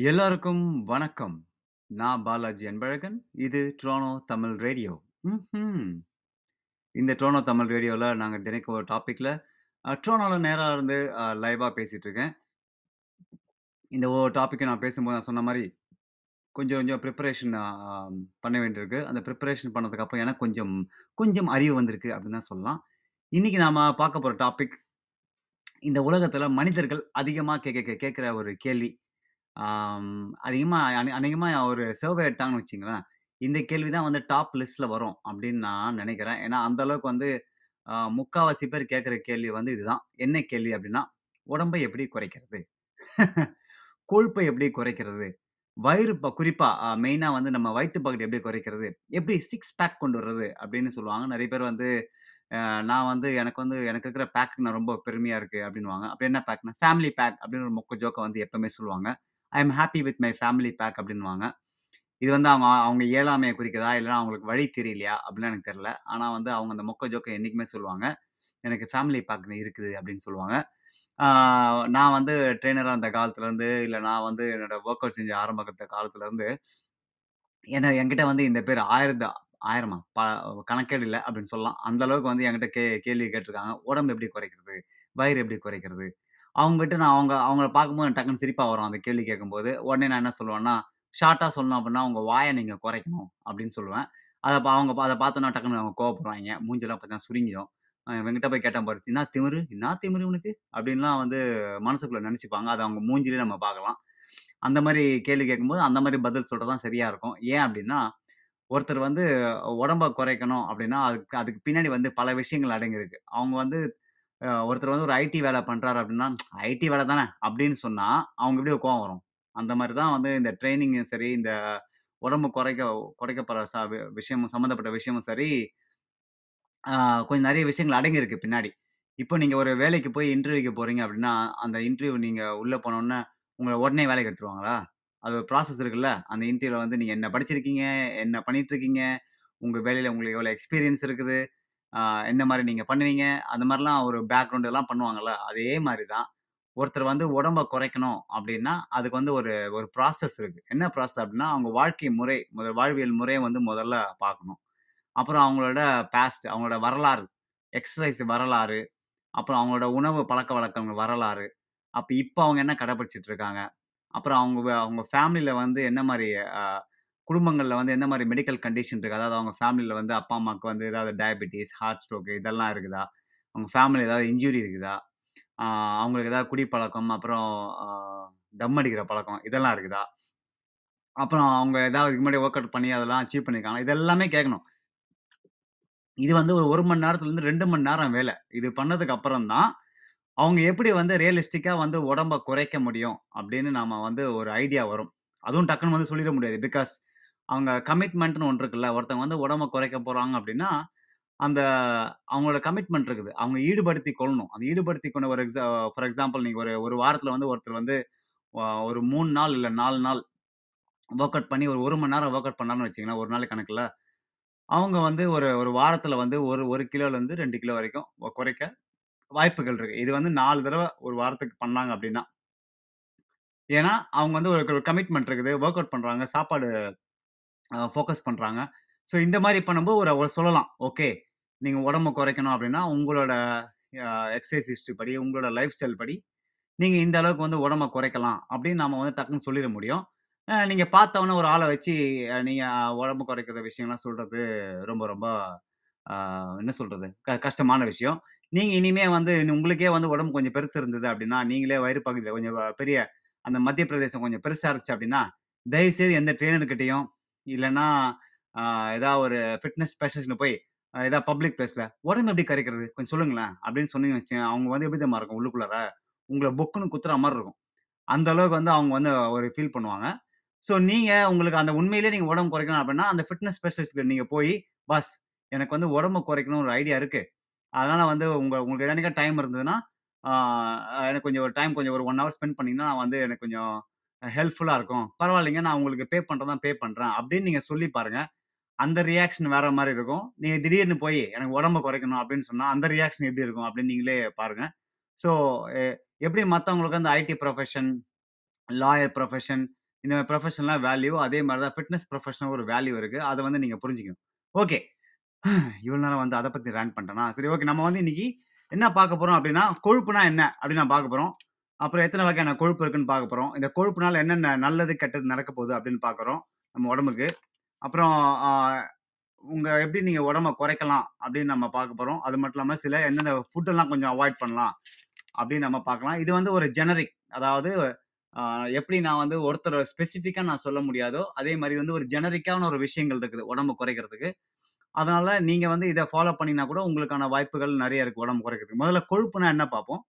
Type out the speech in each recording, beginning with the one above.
எல்லாருக்கும் வணக்கம். நான் பாலாஜி அன்பழகன். இது ட்ரோனோ தமிழ் ரேடியோ. ம் இந்த ட்ரோனோ தமிழ் ரேடியோவில் நாங்கள் தினைக்கு ஒரு டாப்பிக்கில் ட்ரோனோவில் நேராக இருந்து லைவாக பேசிகிட்ருக்கேன் இருக்கேன். இந்த ஒவ்வொரு டாப்பிக்கை நான் பேசும்போது நான் சொன்ன மாதிரி கொஞ்சம் கொஞ்சம் ப்ரிப்பரேஷன் பண்ண வேண்டியிருக்கு. அந்த ப்ரிப்பரேஷன் பண்ணதுக்கப்புறம் எனக்கு கொஞ்சம் கொஞ்சம் அறிவு வந்திருக்கு அப்படின்னு தான் சொல்லலாம். இன்னைக்கு நாம் பார்க்க போகிற டாபிக் இந்த உலகத்தில் மனிதர்கள் அதிகமாக கேட்க கேட்குற ஒரு கேள்வி. ஆம் அதிகமா அநே அநேகமா ஒரு சர்வே எடுத்தாங்கன்னு வச்சுக்கங்களேன், இந்த கேள்வி தான் வந்து டாப் லிஸ்ட்ல வரும் அப்படின்னு நான் நினைக்கிறேன் ஏன்னா, அந்த அளவுக்கு வந்து அ முக்காவாசி பேர் கேட்கிற கேள்வி வந்து இதுதான். என்ன கேள்வி அப்படின்னா, "உடம்பை எப்படி குறைக்கிறது? கொழுப்பை எப்படி குறைக்கிறது? வயிறு ப குறிப்பா அ மெயினா வந்து நம்ம வயித்து பக்கெட் எப்படி குறைக்கிறது? எப்படி சிக்ஸ் பேக் கொண்டு வர்றது?" அப்படின்னு சொல்லுவாங்க. நிறைய பேர் வந்து அ நான் வந்து எனக்கு வந்து எனக்கு இருக்கிற பேக் நான் ரொம்ப பெருமையா இருக்கு அப்படின்னுவாங்க. அப்படி என்ன பேக்னா, ஃபேமிலி பேக் அப்படின்னு ஒரு மொக்க ஜோக்க வந்து எப்பவுமே சொல்லுவாங்க. I am happy with my family pack அப்படின்னுவாங்க. இது வந்து அவங்க அவங்க ஏழாமையை குறிக்குதா? இல்லைன்னா அவங்களுக்கு வழி தெரியலையா? அப்படின்னு எனக்கு தெரியல. ஆனால் வந்து அவங்க அந்த மொக்க ஜோக்கை என்றைக்குமே சொல்லுவாங்க. எனக்கு ஃபேமிலி பேக் இருக்குது அப்படின்னு சொல்லுவாங்க. நான் வந்து ட்ரெயினராக இருந்த காலத்துலேருந்து இல்லை நான் வந்து என்னோட ஒர்க் அவுட் செஞ்ச ஆரம்ப காலத்துலேருந்து என்ன ஏன்னா என்கிட்ட வந்து இந்த பேர் ஆயிரத்த ஆயிரமா ப கணக்கேடு இல்லை அப்படின்னு சொல்லலாம். அந்த அளவுக்கு வந்து என்கிட்ட கே கேள்வி கேட்டிருக்காங்க உடம்பு எப்படி குறைக்கிறது? வயிறு எப்படி குறைக்கிறது? அவங்ககிட்ட நான் அவங்க அவங்கள பார்க்கும்போது டக்குன்னு சிரிப்பாக சிரிப்பா வரும் அந்த கேள்வி கேட்கும்போது. உடனே நான் என்ன சொல்லுவேன்னா, ஷார்ட்டா சொல்லணும் அப்படின்னா, "உங்க வாய நீங்க குறைக்கணும்" அப்படின்னு சொல்லுவேன். அத ப அவங்க அத பார்த்தோன்னா டக்குன்னு அவங்க கோவப்படுவாய்ங்க. மூஞ்செல்லாம் பார்த்தீங்கன்னா சுருங்கிரும். அ இவன்கிட்ட போய் கேட்டேன் பாரு, "என்னா திமிரு? என்னா திமிரு இவனுக்கு?" அப்படின்லாம் வந்து மனசுக்குள்ள நெனச்சுப்பாங்க. அதை அவங்க மூஞ்சிலயே நம்ம பார்க்கலாம். அந்த மாரி கேள்வி கேட்கும்போது, அந்த மாரி பதில் சொல்றது தான் சரியா இருக்கும். ஏன் அப்படின்னா, ஒருத்தர் வந்து உடம்ப குறைக்கணும் அப்படின்னா, அதுக்கு அதுக்கு பின்னாடி வந்து பல விஷயங்கள் அடங்கியிருக்கு. அவங்க வந்து ஒருத்தர் வந்து ஒரு ஐடி வேலை பண்றாரு அப்படின்னா, "ஐடி வேலை தானே" அப்படின்னு சொன்னா, அவங்க எப்படி கோவம் வரும். அந்த மாதிரி தான் வந்து இந்த ட்ரைனிங் சரி, இந்த உடம்பு குறைக்க குறைக்கப்படுற ச வி விஷயமும் சம்மந்தப்பட்ட விஷயமும் சரி, கொஞ்சம் நிறைய விஷயங்கள் அடங்கியிருக்கு பின்னாடி. இப்போ நீங்கள் ஒரு வேலைக்கு போய் இன்டர்வியூக்கு போகிறீங்க அப்படின்னா, அந்த இன்டர்வியூ நீங்கள் உள்ளே போனோனே, உங்களை உடனே வேலைக்கு எடுத்துருவாங்களா? அது ஒரு ப்ராசஸ் இருக்குல்ல. அந்த இன்டர்வியூவில் வந்து நீங்கள் என்ன படிச்சிருக்கீங்க? என்ன பண்ணிட்டு இருக்கீங்க? வேலையில் உங்களுக்கு எவ்வளோ எக்ஸ்பீரியன்ஸ் இருக்குது? ஆ எந்த மாரி நீங்க பண்ணுவீங்க? அந்த மாரிலாம் ஒரு பேக்ரவுண்ட் எல்லாம் பண்ணுவாங்கல்ல. அதே மாரி தான். ஒருத்தர் வந்து உடம்ப குறைக்கணும் அப்படின்னா, அதுக்கு வந்து ஒரு ஒரு ப்ராசஸ் இருக்கு. என்ன ப்ராசஸ் அப்படின்னா, அவங்க வாழ்க்கை முறை, முதல் வாழ்வியல் முறைய வந்து முதல்ல பார்க்கணும். அப்புறம் அவங்களோட பாஸ்ட் அவங்களோட வரலாறு, எக்சர்சைஸ் வரலாறு, அப்புறம் அவங்களோட உணவு பழக்கவழக்கங்கள் வரலாறு, அப்ப இப்ப அவங்க என்ன கடைபிடிச்சுட்டு இருக்காங்க? அப்புறம் அவங்க அவங்க ஃபேமிலில வந்து என்ன மாரி குடும்பங்கள்ல வந்து எந்த மாரி மெடிக்கல் கண்டிஷன் இருக்கு? அதாவது அவங்க ஃபேமிலில வந்து அப்பா, அம்மாவுக்கு வந்து ஏதாவது டயபிட்டிஸ், ஹார்ட் ஸ்ட்ரோக் இதெல்லாம் இருக்குதா? அவங்க ஃபேமிலில ஏதாவது இன்ஜுரி இருக்குதா? ஆ அவங்களுக்கு ஏதாவது குடிப்பழக்கம், அப்புறம் தம் அடிக்கிற பழக்கம் இதெல்லாம் இருக்குதா? அப்புறம் அவங்க ஏதாவது இதுக்கு முன்னாடி வொர்க் அவுட் பண்ணி அதெல்லாம் அச்சீவ் பண்ணியிருக்காங்களா? இது எல்லாமே கேட்கணும். இது வந்து ஒரு 1 மணி நேரத்துலருந்து 2 மணி நேரம் வேலை இது பண்ணதுக்கு அப்புறம் தான், அவங்க எப்படி வந்து ரியலிஸ்டிக்கா வந்து உடம்ப குறைக்க முடியும் அப்படின்னு நாம வந்து ஒரு ஐடியா வரும். அதுவும் டக்குன்னு வந்து சொல்லிற முடியாது. பிகாஸ் அவங்க கமிட்மெண்ட்ன்னு ஒன்று இருக்குல்ல. ஒருத்தவங்க வந்து உடம்ப குறைக்க போறாங்க அப்படின்னா, அந்த அவங்களோட கமிட்மெண்ட் இருக்குது. அவங்க ஈடுபடுத்திக் கொள்ளணும். அந்த ஈடுபடுத்திக் கொண்ட ஒரு எக்ஸா ஃபார் எக்ஸாம்பிள் நீங்க ஒரு ஒரு வாரத்துல வந்து ஒருத்தர் வந்து அ ஒரு 3 நாள் இல்ல 4 நாள் வொர்க் அவுட் பண்ணி ஒரு 1 மணி நேரம் வொர்க் அவுட் பண்ணாருன்னு வச்சுக்கங்களேன், ஒரு நாள் கணக்குல. அவங்க வந்து ஒரு ஒரு வாரத்துல வந்து ஒரு 1 கிலோலேருந்து 2 கிலோ வரைக்கும் ஒ குறைக்க வாய்ப்புகள் இருக்கு. இது வந்து 4 தடவ ஒரு வாரத்துக்கு பண்ணாங்க அப்படின்னா. ஏன்னா, அவங்க வந்து ஒரு ஒரு கமிட்மெண்ட் இருக்குது. வொர்க் அவுட் பண்றாங்க. சாப்பாடு ஃபோக்கஸ் பண்ணுறாங்க ஸோ இந்த மாதிரி பண்ணும்போது ஒரு ஒரு சொல்லலாம். ஓகே. நீங்கள் உடம்ப குறைக்கணும் அப்படின்னா, உங்களோட எக்ஸசைஸ் ஹிஸ்ட்ரி படி, உங்களோட லைஃப் ஸ்டைல் படி, நீங்கள் இந்த அளவுக்கு வந்து உடம்ப குறைக்கலாம் அப்படின்னு நம்ம வந்து டக்குன்னு சொல்லிட முடியும். நீங்கள் பார்த்தவொன்னே ஒரு ஆளை வச்சு நீங்கள் உடம்பு குறைக்கிற விஷயம்லாம் சொல்கிறது ரொம்ப ரொம்ப என்ன சொல்கிறது க கஷ்டமான விஷயம். நீங்கள் இனிமே வந்து உங்களுக்கே வந்து உடம்பு கொஞ்சம் பெருத்து இருந்தது அப்படின்னா, நீங்களே வயிறு பகுதியில் கொஞ்சம் பெரிய அந்த மத்திய பிரதேசம் கொஞ்சம் பெருசாக இருந்துச்சு அப்படின்னா, தயவுசெய்து எந்த ட்ரெயினர்கிட்டையும் இல்லைன்னா ஏதாவது ஒரு ஃபிட்னஸ் ஸ்பெஷலிஸ்ட்ல போய் ஏதாவது பப்ளிக் பிளேஸ்ல "உடம்பு எப்படி கரைக்கிறது கொஞ்சம் சொல்லுங்களேன்" அப்படின்னு சொன்னீங்கன்னு வச்சுக்கங்க, அவங்க வந்து எப்படி தான் இருக்கும் உள்ளுக்குள்ளார? உங்களை புக்குன்னு குத்துற மாதிரி இருக்கும். அந்த அளவுக்கு வந்து அவங்க வந்து ஒரு ஃபீல் பண்ணுவாங்க. ஸோ நீங்கள் உங்களுக்கு அந்த உண்மையிலேயே நீங்கள் உடம்பு குறைக்கணும் அப்படின்னா, அந்த ஃபிட்னஸ் ஸ்பெஷலிஸ்ட்கிட்ட நீங்கள் போய் பஸ் எனக்கு வந்து உடம்பு குறைக்கணும்னு ஒரு ஐடியா இருக்குது அதனால் வந்து உங்கள் உங்களுக்கு என்னைக்கா டைம் இருந்ததுன்னா, எனக்கு கொஞ்சம் ஒரு டைம் கொஞ்சம் ஒரு ஒன் ஹவர் ஸ்பெண்ட் பண்ணிங்கன்னா நான் வந்து எனக்கு கொஞ்சம் ஹெல்ப்ஃபுல்லாக இருக்கும். பரவாயில்லைங்க நான் உங்களுக்கு பே பண்ணுறதான் பே பண்ணுறேன் அப்படின்னு நீங்கள் சொல்லி பாருங்கள் அந்த ரியாக்ஷன் வேற மாதிரி இருக்கும். நீங்கள் திடீர்னு போய் "எனக்கு உடம்ப குறைக்கணும்" அப்படின்னு சொன்னால் அந்த ரியாக்ஷன் எப்படி இருக்கும் அப்படின்னு நீங்களே பாருங்கள் ஸோ எப்படி மற்றவங்களுக்கு அந்த ஐடி ப்ரொஃபஷன், லாயர் ப்ரொஃபஷன் இந்த மாதிரி ப்ரொஃபஷனெலாம் வேல்யூ அதே மாதிரி தான் ஃபிட்னஸ் ப்ரொஃபஷனல் ஒரு வேல்யூ இருக்குது அதை வந்து நீங்கள் புரிஞ்சுக்கணும். ஓகே. இவ்வளோ நேரம் வந்து அதை பற்றி ரேன் பண்ணிட்டேனா? சரி ஓகே. நம்ம வந்து இன்னைக்கு என்ன பார்க்க போகிறோம் அப்படின்னா கொழுப்புனா என்ன? அப்படின்னு நான் பார்க்க போகிறோம் அப்புறம் எத்தனை வகையான கொழுப்பு இருக்குன்னு பார்க்க போகிறோம் இந்த கொழுப்புனால என்னென்ன நல்லது, கெட்டது நடக்க போகுது அப்படின்னு பார்க்குறோம், நம்ம உடம்புக்கு. அப்புறம் உங்கள் எப்படி நீங்கள் உடம்ப குறைக்கலாம் அப்படின்னு நம்ம பார்க்க போகிறோம் அது மட்டும் இல்லாமல் சில எந்தெந்த ஃபுட்டெல்லாம் கொஞ்சம் அவாய்ட் பண்ணலாம் அப்படின்னு நம்ம பார்க்கலாம். இது வந்து ஒரு ஜெனரிக் அதாவது எப்படி நான் வந்து ஒருத்தர் ஸ்பெசிஃபிக்காக நான் சொல்ல முடியாதோ, அதே மாதிரி வந்து ஒரு ஜெனரிக்கான ஒரு விஷயங்கள் இருக்குது உடம்ப குறைக்கிறதுக்கு. அதனால் நீங்கள் வந்து இதை ஃபாலோ பண்ணீங்கன்னா கூட உங்களுக்கான வாய்ப்புகள் நிறைய இருக்குது உடம்பு குறைக்கிறதுக்கு. முதல்ல கொழுப்புனா என்ன பார்ப்போம்.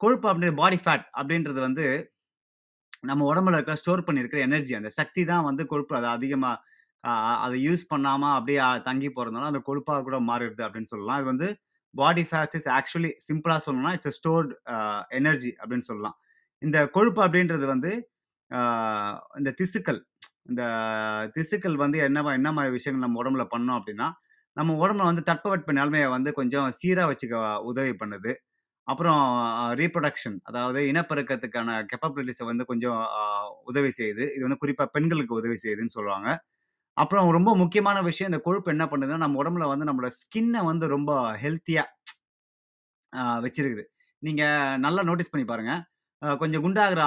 கொழுப்பு அப்படின்றது பாடி ஃபேட் அப்படின்றது வந்து நம்ம உடம்புல இருக்க ஸ்டோர் பண்ணியிருக்கிற எனர்ஜி. அந்த சக்தி தான் வந்து கொழுப்பு. அதை அதிகமாக அதை யூஸ் பண்ணாமல் அப்படியே தங்கி போகிறதுனால அந்த கொழுப்பாக கூட மாறிடுது அப்படின்னு சொல்லலாம். இது வந்து பாடி ஃபேட் இஸ் ஆக்சுவலி சிம்பிளாக சொல்லணும்னா இட்ஸ் அ ஸ்டோர்ட் எனர்ஜி அப்படின்னு சொல்லலாம். இந்த கொழுப்பு அப்படின்றது வந்து இந்த திசுக்கள் இந்த திசுக்கள் வந்து என்னவா என்ன மாதிரி விஷயங்கள் நம்ம உடம்புல பண்ணோம் அப்படின்னா நம்ம உடம்புல வந்து தட்பவெட்ப நிலைமையை வந்து கொஞ்சம் சீராக வச்சுக்க உதவி பண்ணுது. அப்புறம் ரீப்ரொடக்ஷன் அதாவது இனப்பெருக்கத்துக்கான கெப்பபிலிட்டிஸை வந்து கொஞ்சம் உதவி செய்யுது. இது வந்து குறிப்பாக பெண்களுக்கு உதவி செய்யுதுன்னு சொல்லுவாங்க. அப்புறம் ரொம்ப முக்கியமான விஷயம் இந்த கொழுப்பு என்ன பண்ணுதுன்னா, நம்ம உடம்புல வந்து நம்மளோட ஸ்கின்னை வந்து ரொம்ப ஹெல்த்தியாக வச்சிருக்குது. நீங்கள் நல்லா நோட்டீஸ் பண்ணி பாருங்க. கொஞ்சம் குண்டாகிற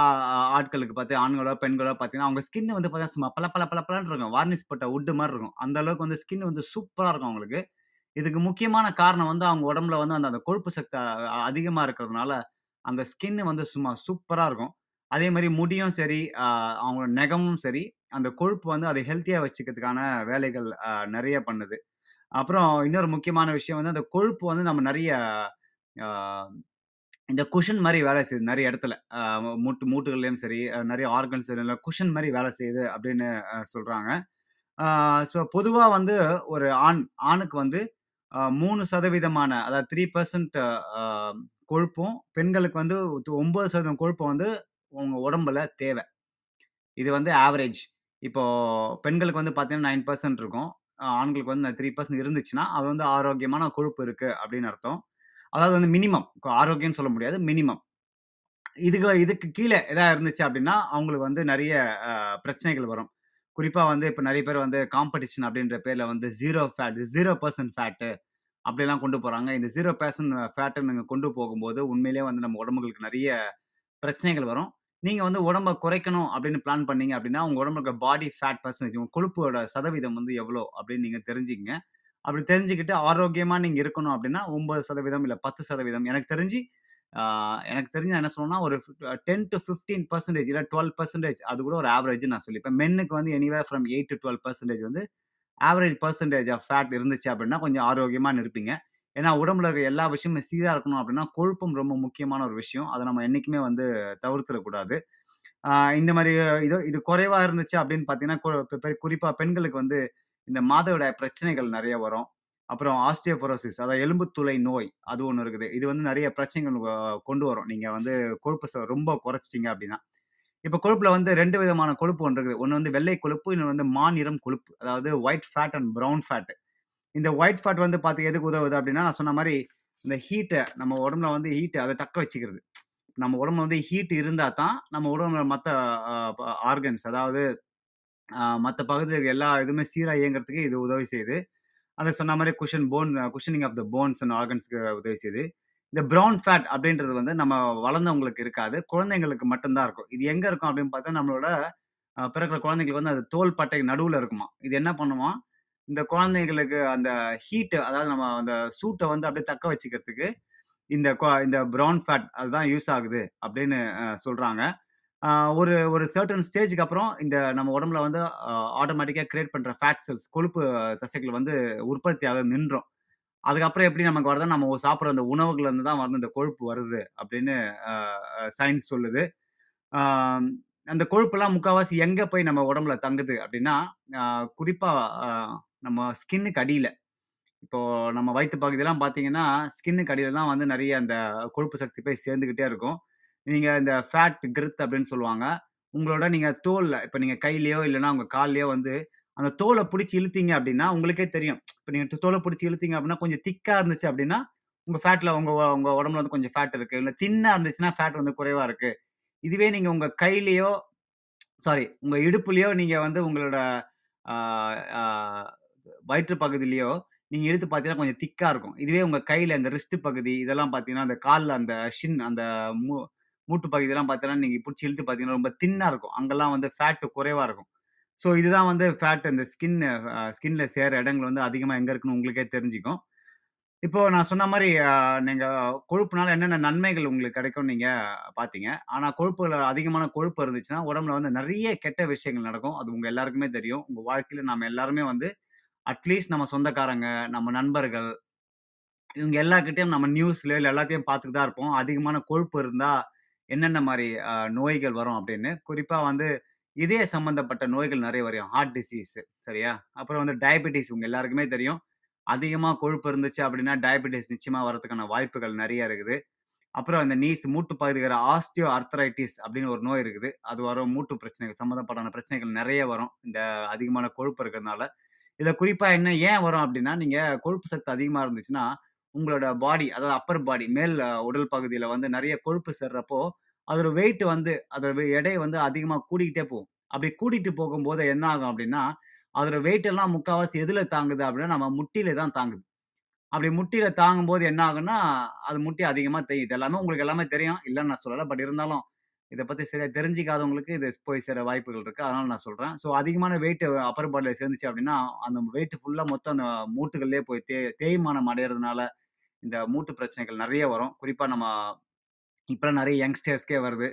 ஆட்களுக்கு பார்த்து ஆண்களோ, பெண்களோ பார்த்தீங்கன்னா, அவங்க ஸ்கின் வந்து பார்த்தீங்கன்னா, சும்மா பள பள பள பலன்னு இருக்கும். வார்னிஷ் போட்ட உட்டு மாதிரி இருக்கும். அந்த அளவுக்கு வந்து ஸ்கின் வந்து சூப்பராக இருக்கும் அவங்களுக்கு. இதுக்கு முக்கியமான காரணம் வந்து அவங்க உடம்புல வந்து அந்த அந்த கொழுப்பு சக்தி அ அதிகமா இருக்கிறதுனால, அந்த ஸ்கின் வந்து சும்மா சூப்பரா இருக்கும். அதே மாரி முடியும் சரி, அ அவங்க நெகமும் சரி, அந்த கொழுப்பு வந்து அத ஹெல்த்தியா வச்சுக்கிறதுக்கான வேலைகள் அ நெறைய பண்ணுது. அப்புறம் இன்னொரு முக்கியமான விஷயம் வந்து அந்த கொழுப்பு வந்து நம்ம நெறைய இந்த குஷன் மாரி வேலை செய்யுது நெறைய இடத்துல. அ மூட்டு மூட்டுகள்லயும் சரி, நெறைய ஆர்கன்ஸ் குஷன் மாரி வேலை செய்யுது அப்படின்னு அ சொல்றாங்க. ஸோ பொதுவா வந்து ஒரு ஆண் ஆணுக்கு வந்து மூணு சதவீதமான அதாவது த்ரீ பர்சன்ட் கொழுப்பும், பெண்களுக்கு வந்து ஒன்பது சதவீதம் கொழுப்பும் வந்து உங்க உடம்புல தேவை இது வந்து ஆவரேஜ். இப்போ பெண்களுக்கு வந்து பார்த்தீங்கன்னா நைன் பர்சன்ட் இருக்கும். ஆண்களுக்கு வந்து த்ரீ பர்சன்ட் இருந்துச்சுன்னா, அது வந்து ஆரோக்கியமான கொழுப்பு இருக்கு அப்படின்னு அர்த்தம். அதாவது வந்து மினிமம். ஆரோக்கியம்னு சொல்ல முடியாது. மினிமம். இதுக்கு இதுக்கு கீழே எதா இருந்துச்சு அப்படின்னா அவங்களுக்கு வந்து நிறைய பிரச்சனைகள் வரும். குறிப்பா வந்து இப்ப நிறைய பேர் வந்து காம்படிஷன் அப்படின்ற பேர்ல வந்து zero fat zero percent fat அப்படிலாம் கொண்டு போறாங்க. இந்த ஜீரோ பர்சன்ட் ஃபேட்டை நீங்க கொண்டு போகும்போது, உண்மையிலேயே வந்து நம்ம உடம்புகளுக்கு நிறைய பிரச்சனைகள் வரும். நீங்க வந்து உடம்ப குறைக்கணும் அப்படின்னு பிளான் பண்ணீங்க அப்படின்னா உங்க உடம்புக்கு பாடி ஃபேட் பர்சன்டேஜ் உங்க கொழுப்போட சதவீதம் வந்து எவ்வளோ அப்படின்னு நீங்க தெரிஞ்சுக்கங்க. அப்படி தெரிஞ்சுக்கிட்டு ஆரோக்கியமா நீங்க இருக்கணும் அப்டின்னா 9% இல்ல 10% எனக்கு தெரிஞ்சு எனக்கு தெரிஞ்சு நான் என்ன சொல்லணும்னா, ஒரு டென் டு ஃபிஃப்டீன் பர்சன்டேஜ் இல்லை டுவெல் பர்சன்டேஜ் அது கூட ஒரு ஆவரேஜ் நான் சொல்லிப்பேன். மென்னுக்கு வந்து எனிவேர் ஃப்ரம் 8-12% வந்து ஆவரேஜ் பர்சன்டேஜ் ஆஃப் ஃபேட் இருந்துச்சு அப்படின்னா கொஞ்சம் ஆரோக்கியமாக இருப்பீங்க. ஏன்னா உடம்புல இருக்க எல்லா விஷயமும் சீராக இருக்கணும் அப்படின்னா கொழுப்பும் ரொம்ப முக்கியமான ஒரு விஷயம். அதை நம்ம என்றைக்குமே வந்து தவிர்த்துடக்கூடாது இந்த மாதிரி இது இது குறைவாக இருந்துச்சு அப்படின்னு பார்த்தீங்கன்னா, குறிப்பாக பெண்களுக்கு வந்து இந்த மாதவிடாய் பிரச்சனைகள் நிறைய வரும். அப்புறம் ஆஸ்டியோபரோசிஸ் அதாவது எலும்புத்துளை நோய் அது ஒன்று இருக்குது. இது வந்து நிறைய பிரச்சனைகள் கொண்டு வரும். நீங்கள் வந்து கொழுப்பு ச ரொம்ப குறைச்சிட்டிங்க அப்படின்னா இப்போ கொழுப்பில் வந்து ரெண்டு விதமான கொழுப்பு ஒன்று இருக்குது. ஒன்று வந்து வெள்ளை கொழுப்பு, இன்னொன்று வந்து மாநிறம் கொழுப்பு. அதாவது white fat and brown fat. இந்த ஒயிட் ஃபேட் வந்து பார்த்து எதுக்கு உதவுது அப்படின்னா நான் சொன்ன மாதிரி இந்த ஹீட்டை நம்ம உடம்புல வந்து ஹீட்டை அதை தக்க வச்சுக்கிறது. நம்ம உடம்புல வந்து ஹீட் இருந்தால் தான், நம்ம உடம்புல மற்ற ஆர்கன்ஸ் அதாவது மற்ற பகுதியில் எல்லா இதுவுமே சீராக இயங்குறதுக்கு இது உதவி செய்யுது. அந்த சொன்ன மாதிரி cushion bone cushioning of the bones and ஆர்கன்ஸ்க்கு உதவி செய்யுது. இந்த ப்ரௌன் ஃபேட் அப்படின்றது வந்து நம்ம வளர்ந்தவங்களுக்கு இருக்காது. குழந்தைங்களுக்கு மட்டும்தான் இருக்கும். இது எங்கே இருக்கும் அப்படின்னு பார்த்தா, நம்மளோட பிறக்கிற குழந்தைங்களுக்கு வந்து அது தோல் பட்டை நடுவில் இருக்குமா இது என்ன பண்ணுவோம் இந்த குழந்தைங்களுக்கு அந்த ஹீட்டு அதாவது நம்ம அந்த சூட்டை வந்து அப்படியே தக்க வச்சுக்கிறதுக்கு, இந்த இந்த ப்ரௌன் ஃபேட் அதுதான் யூஸ் ஆகுது அப்படின்னு சொல்கிறாங்க ஆ ஒரு ஒரு சர்டன் ஸ்டேஜ்க்கு அப்புறம் இந்த நம்ம உடம்புல வந்து அ ஆட்டோமேட்டிக்கா கிரியேட் பண்ற ஃபேட் செல்ஸ் கொழுப்பு தசைகள் வந்து உற்பத்தியாக நின்றும். அதுக்கப்புறம் எப்படி நமக்கு வருதுன்னா, நம்ம சாப்பிடுற அந்த உணவுகள்ல இருந்து தான் வந்து இந்த கொழுப்பு வருது அப்படின்னு அ அ சயின்ஸ் சொல்லுது. அந்த கொழுப்புலாம் முக்காவாசி எங்க போய் நம்ம உடம்புல தங்குது அப்படின்னா, அ குறிப்பா அ நம்ம ஸ்கின்னுக்கு அடியில. இப்போ நம்ம வயித்து பகுதியெல்லாம் பார்த்தீங்கன்னா, ஸ்கின்னுக்கு அடியில தான் வந்து நெறைய அந்த கொழுப்பு சக்தி போய் சேர்ந்துகிட்டே இருக்கும். நீங்க இந்த ஃபேட் கிரித் அப்படின்னு சொல்லுவாங்க. உங்களோட நீங்க தோல்ல இப்ப நீங்க கையிலயோ இல்லன்னா உங்க கால்லயோ வந்து அந்த தோல புடிச்சு இழுத்தீங்க அப்படின்னா, உங்களுக்கே தெரியும். இப்ப நீங்க தோல புடிச்சு இழுத்தீங்க அப்படின்னா, கொஞ்சம் திக்கா இருந்துச்சு அப்படின்னா, உங்க ஃபேட்ல உங்க உங்க உடம்புல வந்து கொஞ்சம் ஃபேட் இருக்கு. இல்ல தின்னா இருந்துச்சுன்னா, ஃபேட் வந்து குறைவா இருக்கு. இதுவே நீங்க உங்க கையிலயோ சாரி உங்க இடுப்புலயோ நீங்க வந்து உங்களோட ஆ, ஆ, வயிற்று பகுதியிலயோ நீங்க இழுத்து பார்த்தீங்கன்னா கொஞ்சம் திக்கா இருக்கும். இதுவே உங்க கையில இந்த ரிஸ்ட் பகுதி இதெல்லாம் பார்த்தீங்கன்னா, அந்த கால்ல அந்த ஷின் அந்த மூ மூட்டு பகுதியெல்லாம் பார்த்தீங்கன்னா, நீங்கள் பிடிச்சி இழுத்து பார்த்தீங்கன்னா, ரொம்ப தின்னாக இருக்கும். அங்கெல்லாம் வந்து ஃபேட் குறைவாக இருக்கும். ஸோ இதுதான் வந்து ஃபேட் இந்த ஸ்கின் ஸ்கின்ல சேர இடங்கள் வந்து அதிகமாக எங்கே இருக்குன்னு உங்களுக்கே தெரிஞ்சுக்கும். இப்போ நான் சொன்ன மாதிரி நீங்கள் கொழுப்புனால என்னென்ன நன்மைகள் உங்களுக்கு கிடைக்கும்னு நீங்கள் பார்த்தீங்க. ஆனால் கொழுப்புகள் அதிகமான கொழுப்பு இருந்துச்சுன்னா, உடம்புல வந்து நிறைய கெட்ட விஷயங்கள் நடக்கும். அது உங்கள் எல்லாருக்குமே தெரியும். உங்கள் வாழ்க்கையில் நம்ம எல்லாருமே வந்து அட்லீஸ்ட் நம்ம சொந்தக்காரங்க, நம்ம நண்பர்கள் இவங்க எல்லாக்கிட்டையும் நம்ம நியூஸ்ல இல்லை எல்லாத்தையும் பார்த்துட்டு தான் இருப்போம். அதிகமான கொழுப்பு இருந்தால் என்னென்ன மாரி அ நோய்கள் வரும் அப்படின்னு. குறிப்பா வந்து இதய சம்மந்தப்பட்ட நோய்கள் நெறைய வரையும் ஹார்ட் டிசீஸ் சரியா? அப்புறம் வந்து டயபெட்டிஸ் உங்க எல்லாருக்குமே தெரியும். அதிகமா கொழுப்பு இருந்துச்சு அப்படின்னா, டயபெட்டிஸ் நிச்சயமா வரதுக்கான வாய்ப்புகள் நெறைய இருக்குது. அப்புறம் அந்த நீஸ் மூட்டு பகுதிகிற ஆஸ்டியோ ஆர்த்ரைட்டிஸ் அப்படின்னு ஒரு நோய் இருக்குது. அது வரும். மூட்டு பிரச்சனைகள் சம்மந்தப்பட்டான பிரச்சனைகள் நெறைய வரும். இந்த அதிகமான கொழுப்பு இருக்கிறதுனால. இதுல குறிப்பா என்ன ஏன் வரும் அப்படின்னா, நீங்க கொழுப்பு சத்து அதிகமா இருந்துச்சுன்னா, உங்களோட பாடி அதாவது அப்பர் பாடி மேல் உடல் பகுதியில வந்து நிறைய கொழுப்பு சேர்றப்போ, அதோட வெயிட் வந்து அதோட எடை வந்து அதிகமாக கூடிக்கிட்டே போகும். அப்படி கூட்டிகிட்டு போகும்போது என்ன ஆகும் அப்படின்னா, அதோட வெயிட் எல்லாம் முக்கால்வாசி எதில் தாங்குது அப்படின்னா, நம்ம முட்டியில தான் தாங்குது. அப்படி முட்டியில தாங்கும்போது என்ன ஆகும்னா, அது முட்டி அதிகமாக தெரியும் இது எல்லாமே உங்களுக்கு எல்லாமே தெரியும். இல்லைன்னு நான் சொல்லலை பட் இருந்தாலும், இதை பற்றி சரியாக தெரிஞ்சுக்காதவங்களுக்கு இது போய் சேர வாய்ப்புகள் இருக்குது அதனால நான் சொல்கிறேன் ஸோ அதிகமான வெயிட் அப்பர் பாடியில் சேர்ந்துச்சு அப்படின்னா, அந்த வெயிட் ஃபுல்லாக மொத்தம் அந்த மூட்டுகள்லேயே போய் தே தேய்மானம் அடையறதுனால, இந்த மூட்டு பிரச்சனைகள் நிறைய வரும். குறிப்பாக நம்ம இப்போ நிறைய யங்ஸ்டர்ஸ்க்கே வருது.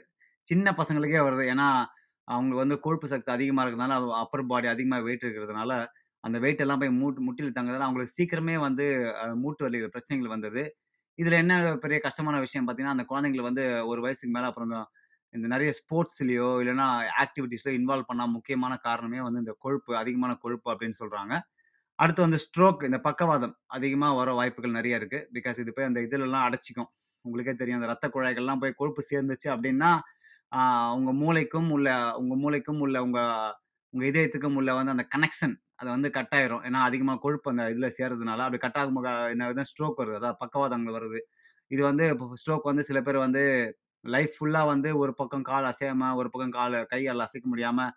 சின்ன பசங்களுக்கே வருது. ஏன்னா, அவங்களுக்கு வந்து கொழுப்பு சக்தி அதிகமாக இருக்கிறதுனால, அப்பர் பாடி அதிகமாக வெயிட் இருக்கிறதுனால, அந்த வெயிட் எல்லாம் போய் மூட்டு முட்டியில் தங்குறதுனால அவங்களுக்கு சீக்கிரமே வந்து மூட்டு வலி பிரச்சனைகள் வந்தது. இதில் என்ன பெரிய கஷ்டமான விஷயம் பார்த்தீங்கன்னா, அந்த குழந்தைங்களுக்கு வந்து ஒரு வயசுக்கு மேலே அப்புறம் தான் இந்த நிறைய ஸ்போர்ட்ஸ்லேயோ இல்லைனா ஆக்டிவிட்டீஸ்லையோ இன்வால்வ் பண்ணால் முக்கியமான காரணமே வந்து இந்த கொழுப்பு, அதிகமான கொழுப்பு அப்படின்னு சொல்கிறாங்க அடுத்து வந்து ஸ்ட்ரோக் இந்த பக்கவாதம் அதிகமாக வர வாய்ப்புகள் நிறைய இருக்குது பிகாஸ் இது போய் அந்த இதிலெல்லாம் அடைச்சிக்கும் உங்களுக்கே தெரியும். அந்த ரத்த குழாய்கள்லாம் போய் கொழுப்பு சேர்ந்துச்சு அப்படின்னா உங்கள் மூளைக்கும் உள்ள உங்கள் மூளைக்கும் உள்ள உங்கள் உங்கள் இதயத்துக்கும் உள்ள வந்து அந்த கனெக்ஷன் அது வந்து கட் ஆயிரும். ஏன்னா அதிகமாக கொழுப்பு அந்த இதில் சேர்றதுனால, அப்படி கட் ஆகும்போது என்ன ஸ்ட்ரோக் வருது. அதாவது பக்கவாதங்கள் வருது. இது வந்து இப்போ ஸ்ட்ரோக் வந்து சில பேர் வந்து லைஃப் ஃபுல்லாக வந்து ஒரு பக்கம் கால் அசையாமல் ஒரு பக்கம் கால் கை, கால் அசைக்க முடியாமல்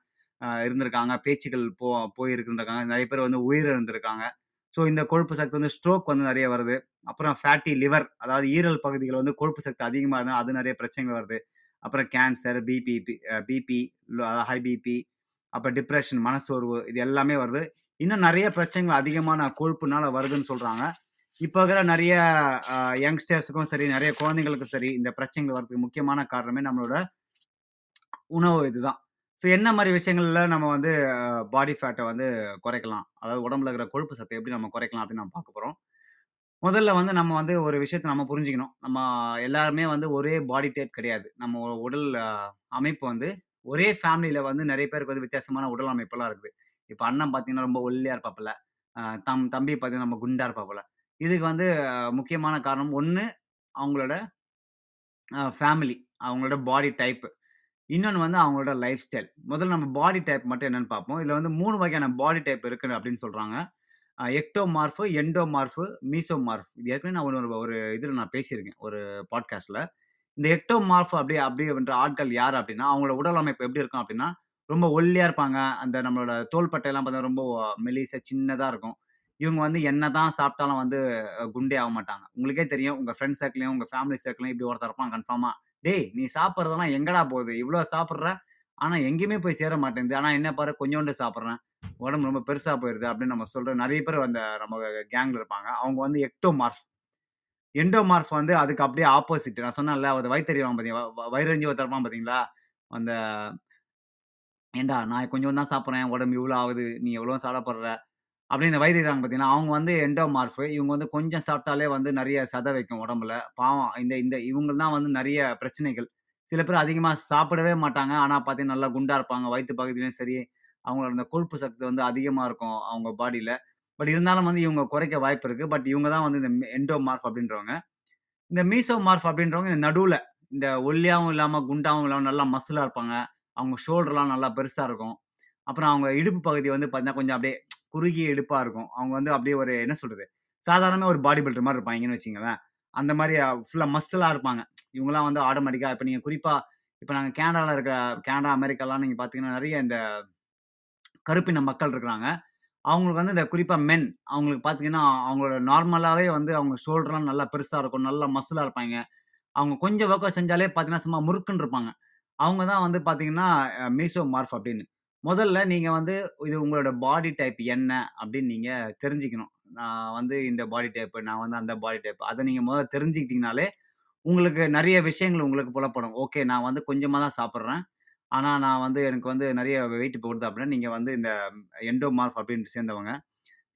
இருந்திருக்காங்க. பேச்சுக்கள் போ போயிருக்குன்ருக்காங்க. நிறைய பேர் வந்து உயிரிழந்திருக்காங்க. ஸோ இந்த கொழுப்பு சக்தி வந்து ஸ்ட்ரோக் வந்து நிறைய வருது. அப்புறம் ஃபேட்டி லிவர் அதாவது ஈரல் பகுதிகள் வந்து கொழுப்பு சக்தி அதிகமாக இருந்தால் அது நிறைய பிரச்சனைகள் வருது. அப்புறம் cancer, BP B BP, high BP, அப்புறம் டிப்ரஷன், மனசோர்வு இது எல்லாமே வருது. இன்னும் நிறைய பிரச்சனைகள் அதிகமான கொழுப்புனால வருதுன்னு சொல்கிறாங்க இப்போ இருக்கிற நிறைய யங்ஸ்டர்ஸுக்கும் சரி, நிறைய குழந்தைங்களுக்கும் சரி, இந்த பிரச்சனைகள் வரதுக்கு முக்கியமான காரணமே நம்மளோட உணவு இதுதான். ஸோ என்ன மாதிரி விஷயங்கள்ல நம்ம வந்து பாடி ஃபேட்டை வந்து குறைக்கலாம்? அதாவது உடம்புல இருக்கிற கொழுப்பு சத்தை எப்படி நம்ம குறைக்கலாம் அப்படின்னு நம்ம பார்க்க போகிறோம் முதல்ல வந்து நம்ம வந்து ஒரு விஷயத்தை நம்ம புரிஞ்சுக்கணும். நம்ம எல்லாருமே வந்து ஒரே பாடி டைப் கிடையாது. நம்ம உடல் அமைப்பு வந்து ஒரே ஃபேமிலியில் வந்து நிறைய பேருக்கு வந்து வித்தியாசமான உடல் அமைப்பெல்லாம் இருக்குது. இப்போ அண்ணன் பார்த்தீங்கன்னா, ரொம்ப ஒல்லியாக இருப்பாப்புல. தம் தம்பி பார்த்தீங்கன்னா, நம்ம குண்டா இருப்பாப்புல. இதுக்கு வந்து முக்கியமான காரணம் ஒன்று அவங்களோட ஃபேமிலி, அவங்களோட பாடி டைப்பு இன்னொன்னு வந்து அவங்களோட லைஃப் ஸ்டைல். முதல்ல நம்ம பாடி டைப் மட்டும் என்னன்னு பார்ப்போம். இதில் வந்து மூணு வகையான பாடி டைப் இருக்கு அப்படின்னு சொல்றாங்க. Endomorph meso mesomorph. இது ஏற்கனவே நான் ஒரு ஒரு இதில் நான் பேசியிருக்கேன். ஒரு பாட்காஸ்ட்டில் இந்த எக்டோமார்ஃப் அப்படி அப்படின்ற ஆட்கள் யார் அப்படின்னா, அவங்களோட உடல் அமைப்பு எப்படி இருக்கும் அப்படின்னா, ரொம்ப ஒல்லியாக இருப்பாங்க. அந்த நம்மளோட தோள்பட்டையெல்லாம் பார்த்தா ரொம்ப மெலிசா சின்னதாக இருக்கும். இவங்க வந்து என்ன தான் சாப்பிட்டாலும் வந்து குண்டே ஆக மாட்டாங்க. உங்களுக்கே தெரியும். உங்கள் ஃப்ரெண்ட்ஸ் சர்க்கிளையும் உங்கள் ஃபேமிலி சர்க்கிளையும் இப்படி ஒருத்தர் இருப்பான் கன்ஃபார்மாக "டேய்! நீ சாப்பிட்றதெல்லாம் எங்கடா போகுது? இவ்வளோ சாப்பிட்ற ஆனால் எங்கேயுமே போய் சேர மாட்டேங்குது. ஆனால் என்ன பாரு கொஞ்சோண்டு சாப்பிட்றேன் உடம்பு ரொம்ப பெருசாக போயிடுது அப்படின்னு நம்ம சொல்கிற நிறைய பேர் அந்த நம்ம கேங்கில் இருப்பாங்க. அவங்க வந்து எக்டோமார்ஃப். எண்டோமார்ஃப் வந்து அதுக்கு அப்படியே ஆப்போசிட். நான் சொன்னேன்ல, அது வயிற்றுவான் பார்த்தீங்களா? வ வயிறெரிஞ்சு பார்த்தீங்களா? அந்த "ஏன்டா நான் கொஞ்சம் தான் சாப்பிட்றேன் உடம்பு இவ்வளோ ஆகுது. நீ எவ்வளோ சாப்பிட்ற அப்படின்னு இந்த வயிறெறிறாங்க பார்த்தீங்கன்னா அவங்க வந்து எண்டோமார்ஃப். இவங்க வந்து கொஞ்சம் சாப்பிட்டாலே வந்து நிறைய சத வைக்கும் உடம்புல. பாவம் இந்த இந்த இவங்க தான் வந்து நிறைய பிரச்சனைகள். சில பேர் அதிகமாக சாப்பிடவே மாட்டாங்க. ஆனால் பார்த்தீங்கன்னா, நல்லா குண்டாக இருப்பாங்க. வயிற்று பகுதியிலையும் சரி, அவங்களோட அந்த கொழுப்பு சக்தி வந்து அதிகமாக இருக்கும் அவங்க பாடியில் பட் இருந்தாலும் வந்து இவங்க குறைக்க வாய்ப்பு இருக்குது பட் இவங்க தான் வந்து இந்த எண்டோமார்ஃப் அப்படின்றவங்க. இந்த மீசோமார்ஃப் அப்படின்றவங்க இந்த நடுவில் இந்த ஒல்லியாகவும் இல்லாமல் குண்டாகவும் இல்லாமல் நல்லா மசிலாக இருப்பாங்க. அவங்க ஷோல்டர்லாம் நல்லா பெருசாக இருக்கும். அப்புறம் அவங்க இடுப்பு பகுதி வந்து பார்த்தீங்கன்னா, கொஞ்சம் அப்படியே குறுகிய இடுப்பா இருக்கும். அவங்க வந்து அப்படியே ஒரு என்ன சொல்றது? சாதாரண ஒரு பாடி பில்டர் மாதிரி இருப்பாங்கன்னு வச்சுக்கங்களேன். அந்த மாதிரி ஃபுல்லாக ஃபுல்லா மஸ்லா இருப்பாங்க. இவங்கெல்லாம் வந்து ஆட்டோமேட்டிக்கா இப்ப நீங்க குறிப்பா இப்ப நாங்க கேனடால இருக்கிற கேனடா, அமெரிக்காலாம் நீங்க பார்த்தீங்கன்னா, நிறைய இந்த கருப்பின மக்கள் இருக்கிறாங்க. அவங்களுக்கு வந்து இந்த குறிப்பாக மென் அவங்களுக்கு பார்த்தீங்கன்னா, அவங்களோட நார்மலாகவே வந்து அவங்க ஷோல்டர்லாம் நல்லா பெருசாக இருக்கும். நல்லா மசிலாக இருப்பாங்க அவங்க கொஞ்சம் ஒர்க் அவுட் செஞ்சாலே பார்த்தீங்கன்னா, சும்மா முறுக்குன்னு இருப்பாங்க. அவங்க தான் வந்து பார்த்தீங்கன்னா, மீசோ மார்ஃப் அப்படின்னு. முதல்ல நீங்க வந்து இது உங்களோட பாடி டைப் என்ன அப்படின்னு நீங்க தெரிஞ்சுக்கணும். நான் வந்து இந்த பாடி டைப், நான் வந்து அந்த பாடி டைப். அத நீங்க முதல்ல தெரிஞ்சுக்கிட்டீங்கனாலே, உங்களுக்கு நெறைய விஷயங்கள் உங்களுக்கு புலப்படும். ஓகே நான் வந்து கொஞ்சமா தான் சாப்பிடுறேன். ஆனா நான் வந்து எனக்கு வந்து நெறைய வெயிட் போடுது அப்படின்னா, நீங்க வந்து இந்த எண்டோமார்ஃப் அப்படின்னு சேர்ந்தவங்க.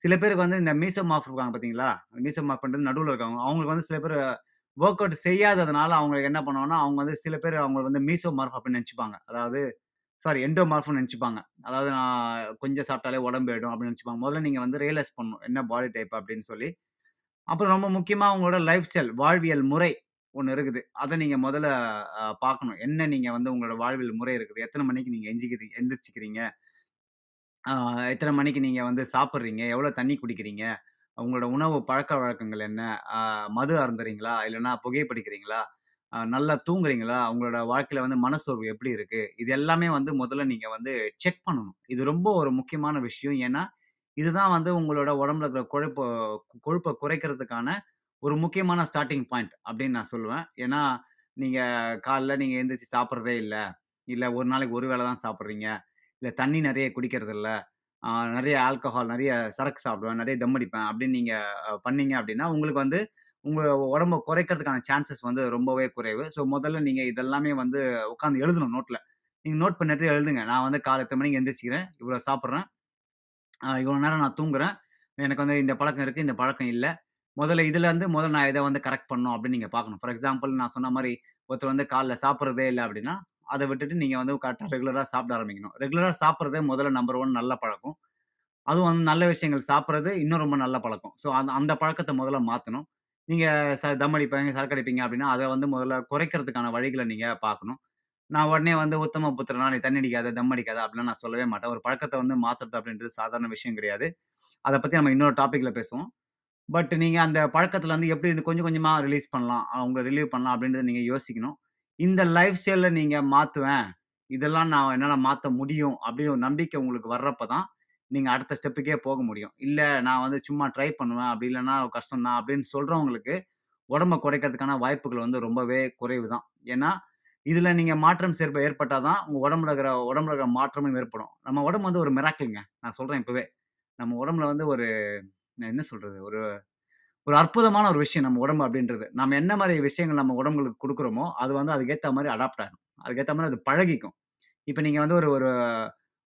சில பேருக்கு வந்து இந்த மீசோமார்ஃப் இருக்காங்க பார்த்தீங்களா? மீசோமார்ஃப்ன்றது நடுவுல இருக்கவங்க. அவங்களுக்கு வந்து சில பேரு ஒர்க் அவுட் செய்யாததுனால அவங்க என்ன பண்ணுவாங்கன்னா, அவங்க வந்து சில பேர் அவங்கள வந்து மீசோமார்ஃப் அப்படின்னு நெனச்சுப்பாங்க. அதாவது சாரி எண்டோமார்ஃப்ன்னு நினச்சிப்பாங்க அதாவது நான் கொஞ்சம் சாப்பிட்டாலே உடம்பு ஆயிடும் அப்படின்னு நினச்சிப்பாங்க முதல்ல நீங்கள் வந்து ரியலைஸ் பண்ணணும். என்ன பாடி டைப் அப்படின்னு சொல்லி. அப்புறம் ரொம்ப முக்கியமாக உங்களோட லைஃப் ஸ்டைல், வாழ்வியல் முறை ஒன்று இருக்குது. அதை நீங்கள் முதல்ல பார்க்கணும். என்ன நீங்கள் வந்து உங்களோட வாழ்வியல் முறை இருக்குது. எத்தனை மணிக்கு நீங்கள் எஞ்சிக்கிறீங்க எந்திரிச்சிக்கிறீங்க எத்தனை மணிக்கு நீங்கள் வந்து சாப்பிட்றீங்க எவ்வளோ தண்ணி குடிக்கிறீங்க? உங்களோட உணவு பழக்க வழக்கங்கள் என்ன? மது அருந்துறீங்களா? இல்லைன்னா புகைப்பிடிக்கிறீங்களா? அ நல்லா தூங்குறீங்களா? உங்களோட வாழ்க்கையில வந்து மனசோர்வு எப்படி இருக்கு? இது எல்லாமே வந்து முதல்ல நீங்க வந்து செக் பண்ணணும். இது ரொம்ப ஒரு முக்கியமான விஷயம். ஏன்னா, இதுதான் வந்து உங்களோட உடம்புல இருக்கிற கொழுப்ப கொழுப்ப குறைக்கிறதுக்கான ஒரு முக்கியமான ஸ்டார்ட்டிங் பாயிண்ட் அப்படின்னு நான் சொல்லுவேன். ஏன்னா, நீங்க காலைல நீங்க எந்திரிச்சு சாப்பிடுறதே இல்ல. இல்ல ஒரு நாளைக்கு ஒரு வேள தான் சாப்பிடுறீங்க. இல்ல தண்ணி நெறைய குடிக்கிறதில்ல. ஆ நெறைய ஆல்கஹால், நெறைய சரக்கு சாப்பிடுவேன், நெறைய தம் அடிப்பேன் அப்படின்னு நீங்க அ பண்ணீங்க அப்படின்னா, உங்களுக்கு வந்து உங்க உடம்ப குறைக்கிறதுக்கான சான்சஸ் வந்து ரொம்பவே குறைவு. ஸோ முதல்ல நீங்க இதெல்லாமே வந்து உட்காந்து எழுதணும் நோட்ல. நீங்க நோட் பண்ணிட்டு எழுதுங்க. நான் வந்து காலை எத்தனை மணிக்கு எந்திரிச்சிக்கிறேன் இவ்வளோ சாப்பிட்றேன் இவ்வளோ நேரம் நான் தூங்குறேன். எனக்கு வந்து இந்த பழக்கம் இருக்கு, இந்த பழக்கம் இல்லை முதல்ல இதுலேருந்து முதல்ல நான் இதை வந்து கரெக்ட் பண்ணணும் அப்படின்னு நீங்க பார்க்கணும். ஃபார் எக்ஸாம்பிள் நான் சொன்ன மாதிரி ஒருத்தர் வந்து காலைல சாப்பிட்றதே இல்லை அப்படின்னா, அதை விட்டுட்டு நீங்கள் வந்து கரெக்டாக ரெகுலராக சாப்பிட ஆரம்பிக்கணும். ரெகுலராக சாப்பிட்றதே முதல்ல நம்பர் ஒன் நல்ல பழக்கம். அதுவும் வந்து நல்ல விஷயங்கள் சாப்பிட்றது இன்னும் ரொம்ப நல்ல பழக்கம். ஸோ அந்த அந்த பழக்கத்தை முதல்ல மாற்றணும் நீங்க ச தம் அடிப்பீங்க, சரக்கு அடிப்பீங்க அப்படின்னா, அத வந்து முதல்ல குறைக்கிறதுக்கான வழிகள நீங்க பார்க்கணும். நான் உடனே வந்து உத்தம புத்திரனா, "நீ தண்ணி அடிக்காத, தம் அடிக்காத" அப்படிலாம் நான் சொல்லவே மாட்டேன். ஒரு பழக்கத்த வந்து மாத்துறது அப்படின்றது சாதாரண விஷயம் கிடையாது. அத பத்தி நம்ம இன்னொரு டாபிக்ல பேசுவோம். பட் நீங்க அந்த பழக்கத்துல வந்து எப்படி இது கொஞ்சம் கொஞ்சமா ரிலீஸ் பண்ணலாம், அவங்கள ரிலீவ் பண்ணலாம் அப்படின்றத நீங்க யோசிக்கணும். இந்த லைஃப் ஸ்டைலில் நீங்க மாத்துவேன், இதெல்லாம் நான் என்னால மாத்த முடியும் அப்படின்னு ஒரு நம்பிக்கை உங்களுக்கு வர்றப்ப தான், நீங்கள் அடுத்த ஸ்டெப்புக்கே போக முடியும். இல்லை நான் வந்து சும்மா ட்ரை பண்ணுவேன், அப்படி இல்லைன்னா கஷ்டம் தான் அப்படின்னு சொல்கிறவங்களுக்கு உடம்ப குறைக்கிறதுக்கான வாய்ப்புகள் வந்து ரொம்பவே குறைவு தான். ஏன்னா, இதில் நீங்கள் மாற்றம் சேர்ப்ப ஏற்பட்டால் தான், உங்கள் உடம்புல இருக்கிற உடம்புல இருக்கிற மாற்றமும் ஏற்படும். நம்ம உடம்பு வந்து ஒரு மிராக்கிள்ங்க. நான் சொல்கிறேன் இப்போவே நம்ம உடம்புல வந்து ஒரு என்ன சொல்கிறது ஒரு ஒரு அற்புதமான ஒரு விஷயம் நம்ம உடம்பு அப்படின்றது. நம்ம என்ன மாதிரி விஷயங்கள் நம்ம உடம்புகளுக்கு கொடுக்குறோமோ அது வந்து அதுக்கேற்ற மாதிரி அடாப்ட் ஆகும். அதுக்கேற்ற மாதிரி அது பழகிக்கும். இப்போ நீங்கள் வந்து ஒரு ஒரு